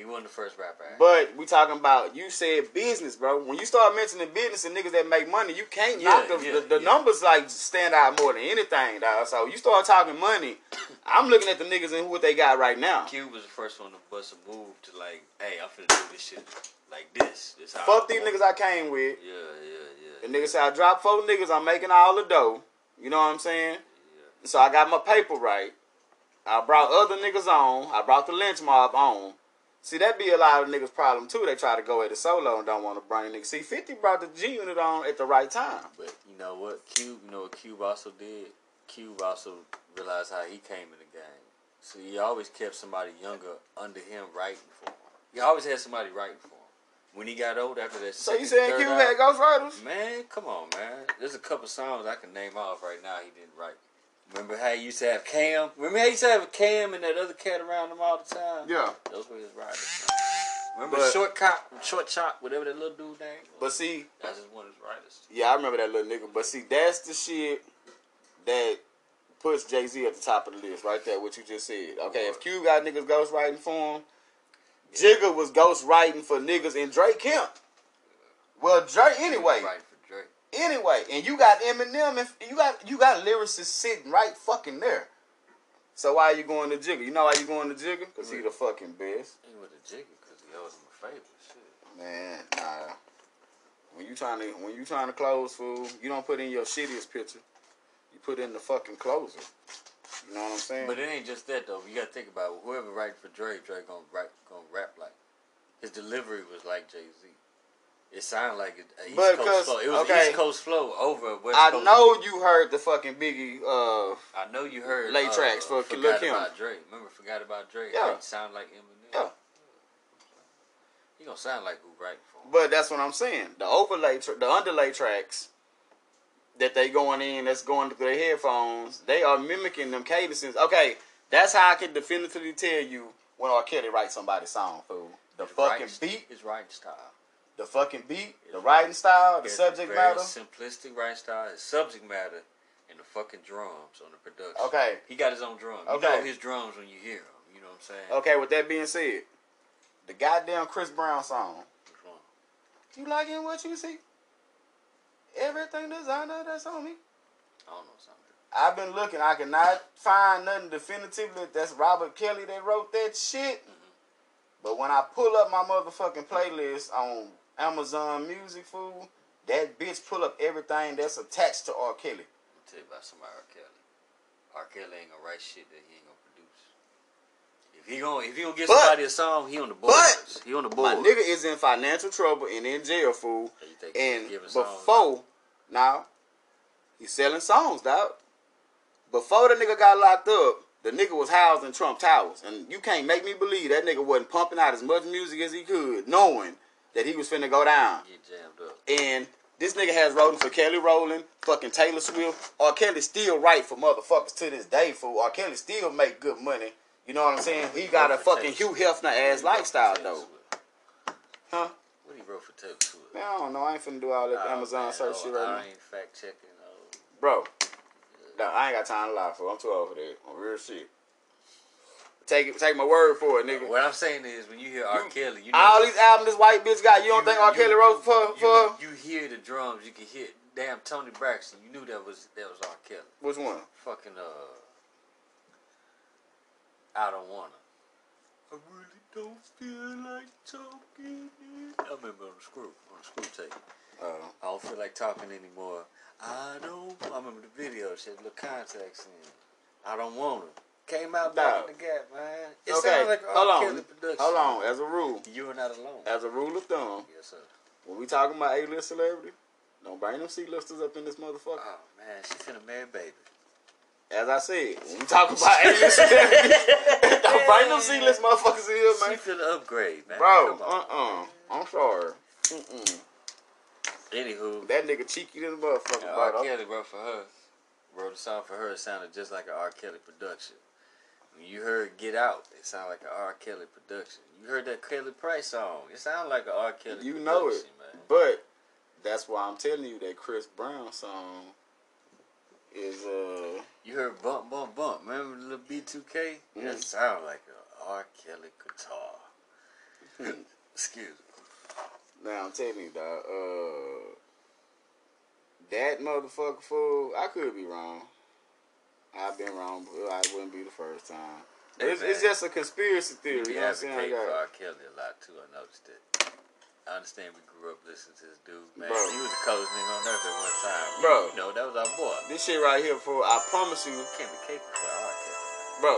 [SPEAKER 5] He wasn't the first rapper acting.
[SPEAKER 2] But we talking about you said business, bro. When you start mentioning business and niggas that make money, you can't
[SPEAKER 5] Yeah,
[SPEAKER 2] knock the,
[SPEAKER 5] yeah,
[SPEAKER 2] the, the
[SPEAKER 5] yeah.
[SPEAKER 2] numbers like stand out more than anything, dog. So you start talking money, I'm looking at the niggas and what they got right now.
[SPEAKER 5] Cube was the first one to bust a move to like, hey, I'm finna do this shit like this. This
[SPEAKER 2] Fuck these niggas I came with.
[SPEAKER 5] Yeah, Yeah, yeah,
[SPEAKER 2] The
[SPEAKER 5] yeah.
[SPEAKER 2] nigga said I dropped four niggas, I'm making all the dough. You know what I'm saying? So I got my paper right. I brought other niggas on. I brought the Lench Mob on. See, that be a lot of niggas' problem too. They try to go at it solo and don't want to bring niggas. See, 50 brought the G unit on at the right time.
[SPEAKER 5] But you know what, Cube, you know what Cube also did? Cube also realized how he came in the game. So he always kept somebody younger under him writing for him. He always had somebody writing for him. When he got old after that,
[SPEAKER 2] So you saying Cube
[SPEAKER 5] album-
[SPEAKER 2] had Ghost Riders?
[SPEAKER 5] Man, come on, man. There's a couple songs I can name off right now he didn't write. Remember how he used to have Cam? Remember how he used to have Cam and that other cat around him all the time?
[SPEAKER 2] Yeah.
[SPEAKER 5] Those were his writers. Remember
[SPEAKER 2] But-
[SPEAKER 5] Short Cop, Short Chop, whatever that little dude name was?
[SPEAKER 2] But see,
[SPEAKER 5] That's just one of his writers.
[SPEAKER 2] yeah, I remember that little nigga. But see, that's the shit that puts Jay Z at the top of the list right there. What you just said. Okay, if Cube got niggas ghost writing for him, Jigga was ghost writing for niggas and Drake Kemp. Well, Drake anyway.
[SPEAKER 5] Drake.
[SPEAKER 2] Anyway, and you got Eminem and you got you got lyricists sitting right fucking there. So why are you going to Jigga? You know why you going to Jigga? Cause he the fucking best.
[SPEAKER 5] He was a jigger because he owes him a favor. Shit.
[SPEAKER 2] Man, nah. When you trying to when you trying to close, fool, you don't put in your shittiest picture. You put in the fucking closer. You know what I'm saying?
[SPEAKER 5] But it ain't just that though. You gotta think about it. whoever writing for Drake, Drake gonna write, gonna rap like. His delivery was like Jay Z. It sounded like a East
[SPEAKER 2] But
[SPEAKER 5] Coast flow. It was
[SPEAKER 2] okay.
[SPEAKER 5] East Coast flow over West
[SPEAKER 2] I
[SPEAKER 5] Coast.
[SPEAKER 2] know you heard the fucking Biggie. Uh,
[SPEAKER 5] I know you heard
[SPEAKER 2] Late
[SPEAKER 5] uh,
[SPEAKER 2] tracks for
[SPEAKER 5] forgot
[SPEAKER 2] Lil' Kim.
[SPEAKER 5] about Dre. Remember, forgot about Dre.
[SPEAKER 2] Yeah.
[SPEAKER 5] It sound like Eminem.
[SPEAKER 2] Yeah.
[SPEAKER 5] He gonna sound like who him.
[SPEAKER 2] but that's what I'm saying. The overlay, tra- the underlay tracks that they going in, that's going through their headphones. They are mimicking them cadences. Okay, that's how I can definitively tell you when R. Kelly writes somebody's song, fool. The
[SPEAKER 5] His
[SPEAKER 2] fucking
[SPEAKER 5] writing-
[SPEAKER 2] beat,
[SPEAKER 5] is right style.
[SPEAKER 2] The fucking beat, the writing style, the subject matter.
[SPEAKER 5] simplistic writing style. His subject matter and the fucking drums on the production.
[SPEAKER 2] Okay.
[SPEAKER 5] He got his own drums. You
[SPEAKER 2] Okay.
[SPEAKER 5] know his drums when you hear them. You know what I'm saying?
[SPEAKER 2] Okay, with that being said, the goddamn Chris Brown song.
[SPEAKER 5] Which one?
[SPEAKER 2] You liking what you see? Everything designer that's on me.
[SPEAKER 5] I don't know something.
[SPEAKER 2] I've been looking. I cannot find nothing definitively that's Robert Kelly that wrote that shit. Mm-hmm. But when I pull up my motherfucking playlist on Amazon Music, fool, that bitch pull up everything that's attached to R. Kelly.
[SPEAKER 5] Me tell you about somebody R. Kelly. R. Kelly ain't gonna write shit that he ain't gonna produce. If he gonna if he gonna give
[SPEAKER 2] But-
[SPEAKER 5] somebody a song, he on the boards. he on the
[SPEAKER 2] My nigga is in financial trouble and in jail, fool.
[SPEAKER 5] You think he
[SPEAKER 2] And before, now, He's selling songs, dog. Before the nigga got locked up, the nigga was housed in Trump Towers. And you can't make me believe that nigga wasn't pumping out as much music as he could, knowing that he was finna go down.
[SPEAKER 5] Get jammed up.
[SPEAKER 2] And this nigga has wrote for Kelly Rowland, fucking Taylor Swift. R. Kelly still write for motherfuckers to this day. For R. Kelly still make good money. You know what I'm saying? He got a fucking Hugh Hefner ass lifestyle though. Huh?
[SPEAKER 5] What he wrote for Taylor Swift?
[SPEAKER 2] Man, I don't know. I ain't finna do all that
[SPEAKER 5] Oh,
[SPEAKER 2] Amazon
[SPEAKER 5] man,
[SPEAKER 2] search
[SPEAKER 5] oh,
[SPEAKER 2] shit right now.
[SPEAKER 5] I ain't fact checking. Oh.
[SPEAKER 2] Bro, no, I ain't got time to lie for. I'm too old for that. On real shit. Take it, take my word for it, nigga.
[SPEAKER 5] What I'm saying is, when you hear R.
[SPEAKER 2] You-
[SPEAKER 5] Kelly, you know
[SPEAKER 2] All these albums this white bitch got, you don't think R. Kelly wrote for
[SPEAKER 5] you,
[SPEAKER 2] for
[SPEAKER 5] you hear the drums, you can hear damn Toni Braxton. You knew that was that was R. Kelly.
[SPEAKER 2] which one?
[SPEAKER 5] Fucking uh, I don't wanna. I really don't feel like talking. I remember on the screw on the screw tape.
[SPEAKER 2] Uh,
[SPEAKER 5] I don't feel like talking anymore. I don't. I remember the video. She had little contacts in. I don't wanna. Came out back in the gap, man. It
[SPEAKER 2] okay,
[SPEAKER 5] sounds like R.
[SPEAKER 2] hold
[SPEAKER 5] Kelly
[SPEAKER 2] on,
[SPEAKER 5] production.
[SPEAKER 2] hold on. As a rule,
[SPEAKER 5] You are not alone.
[SPEAKER 2] as a rule of thumb,
[SPEAKER 5] yes, sir.
[SPEAKER 2] when we talking about A-list celebrity, don't bring them C-listers up in this motherfucker.
[SPEAKER 5] Oh man, she's she finna marry baby.
[SPEAKER 2] As I said, when we talking about A-list celebrity, don't bring them C-list motherfuckers in here,
[SPEAKER 5] She
[SPEAKER 2] man.
[SPEAKER 5] finna upgrade, man.
[SPEAKER 2] Bro,
[SPEAKER 5] Come on.
[SPEAKER 2] uh-uh. I'm sorry. Mm-mm.
[SPEAKER 5] Anywho,
[SPEAKER 2] That nigga cheeky than a motherfucker,
[SPEAKER 5] Yeah, R.
[SPEAKER 2] bro.
[SPEAKER 5] Kelly wrote for her. Wrote a song for her. It sounded just like an R. Kelly production. When you heard "Get Out," it sounded like an R. Kelly production. You heard that Kelly Price song. It sounded like an R. Kelly.
[SPEAKER 2] You know it.
[SPEAKER 5] man.
[SPEAKER 2] But that's why I'm telling you that Chris Brown song is uh
[SPEAKER 5] You heard "Bump Bump Bump." Remember the little B2K?
[SPEAKER 2] Mhm.
[SPEAKER 5] That sounded like an R. Kelly guitar. Excuse me.
[SPEAKER 2] now I'm telling you dog, uh that motherfucker fool, I could be wrong. I've been wrong, but I wouldn't be the first time. It's, it's just a conspiracy theory, you know what I'm saying? I
[SPEAKER 5] for R. Kelly a lot too. I noticed it. I understand we grew up listening to this dude, man.
[SPEAKER 2] Bro.
[SPEAKER 5] He was the coldest nigga on earth at one time.
[SPEAKER 2] Bro.
[SPEAKER 5] You know, that was our boy.
[SPEAKER 2] This shit right here for I promise you,
[SPEAKER 5] Can't be capable for R. Kelly.
[SPEAKER 2] bro.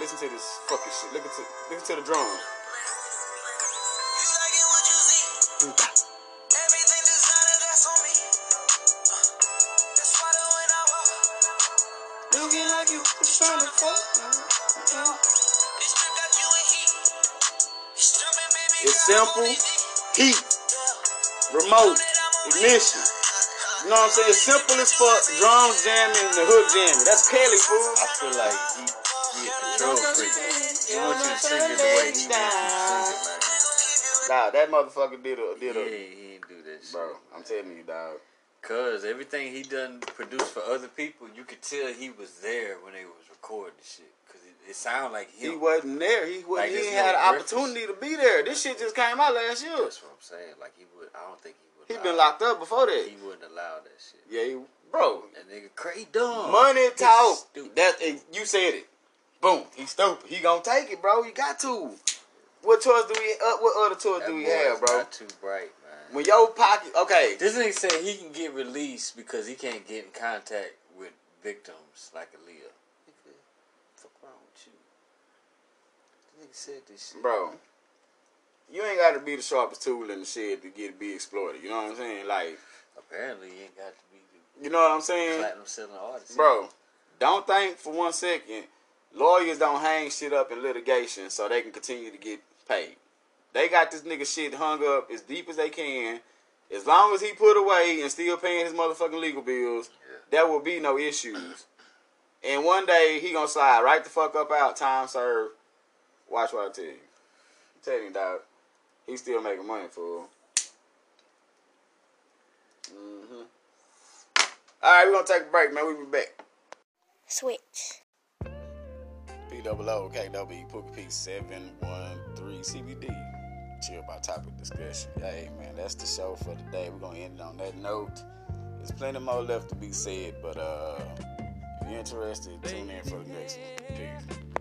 [SPEAKER 2] Listen to this fucking shit. Listen to listen to the drums. Simple, heat, remote, ignition. You know what I'm saying? Simple as fuck. Drums jamming, the hook jamming. That's Kelly, fool.
[SPEAKER 5] I feel like he, he a control freak. He wants you to sing it the way he wants you to sing it,
[SPEAKER 2] Nah, that motherfucker did a
[SPEAKER 5] man.
[SPEAKER 2] did
[SPEAKER 5] Yeah,
[SPEAKER 2] a
[SPEAKER 5] he ain't do that shit.
[SPEAKER 2] bro. I'm telling you, dog.
[SPEAKER 5] Cause everything he done produced for other people, you could tell he was there when they was recording the shit. Cause it, it sounded like
[SPEAKER 2] He wasn't there. He wasn't.
[SPEAKER 5] Like
[SPEAKER 2] he had an opportunity to be there. This shit just came out last year.
[SPEAKER 5] That's what I'm saying. Like he would. I don't think he would.
[SPEAKER 2] He been locked up before that.
[SPEAKER 5] He wouldn't allow that shit.
[SPEAKER 2] Yeah, he, bro.
[SPEAKER 5] That nigga crazy dumb.
[SPEAKER 2] Money talk. That you said it. Boom. He stupid. He gonna take it, bro. You got to. What choice do we? Uh, what other choice
[SPEAKER 5] That
[SPEAKER 2] do we have, bro?
[SPEAKER 5] Not too bright, man.
[SPEAKER 2] When your pocket, okay.
[SPEAKER 5] This nigga said he can get released because he can't get in contact with victims like Aaliyah. Nigga, fuck wrong with you? The nigga said this shit.
[SPEAKER 2] bro. You ain't got to be the sharpest tool in the shed to get be exploited. You know what I'm saying? Like,
[SPEAKER 5] Apparently, you ain't got to be the
[SPEAKER 2] you know what I'm saying,
[SPEAKER 5] platinum selling artist.
[SPEAKER 2] bro? Don't think for one second lawyers don't hang shit up in litigation so they can continue to get paid. They got this nigga shit hung up as deep as they can. As long as he put away and still paying his motherfucking legal bills, there will be no issues. And one day he gonna slide right the fuck up out, time served. Watch what I tell you. I'm telling you, dog. He's still making money, fool. Mm-hmm. All right, we're gonna take a break, man. We'll be back.
[SPEAKER 1] Switch.
[SPEAKER 2] P double O K W Pookee P seven one three CBD. Chill by topic discussion. Hey man, that's the show for today. We're gonna end it on that note. There's plenty more left to be said, but uh if you're interested, tune in for the next one. Peace.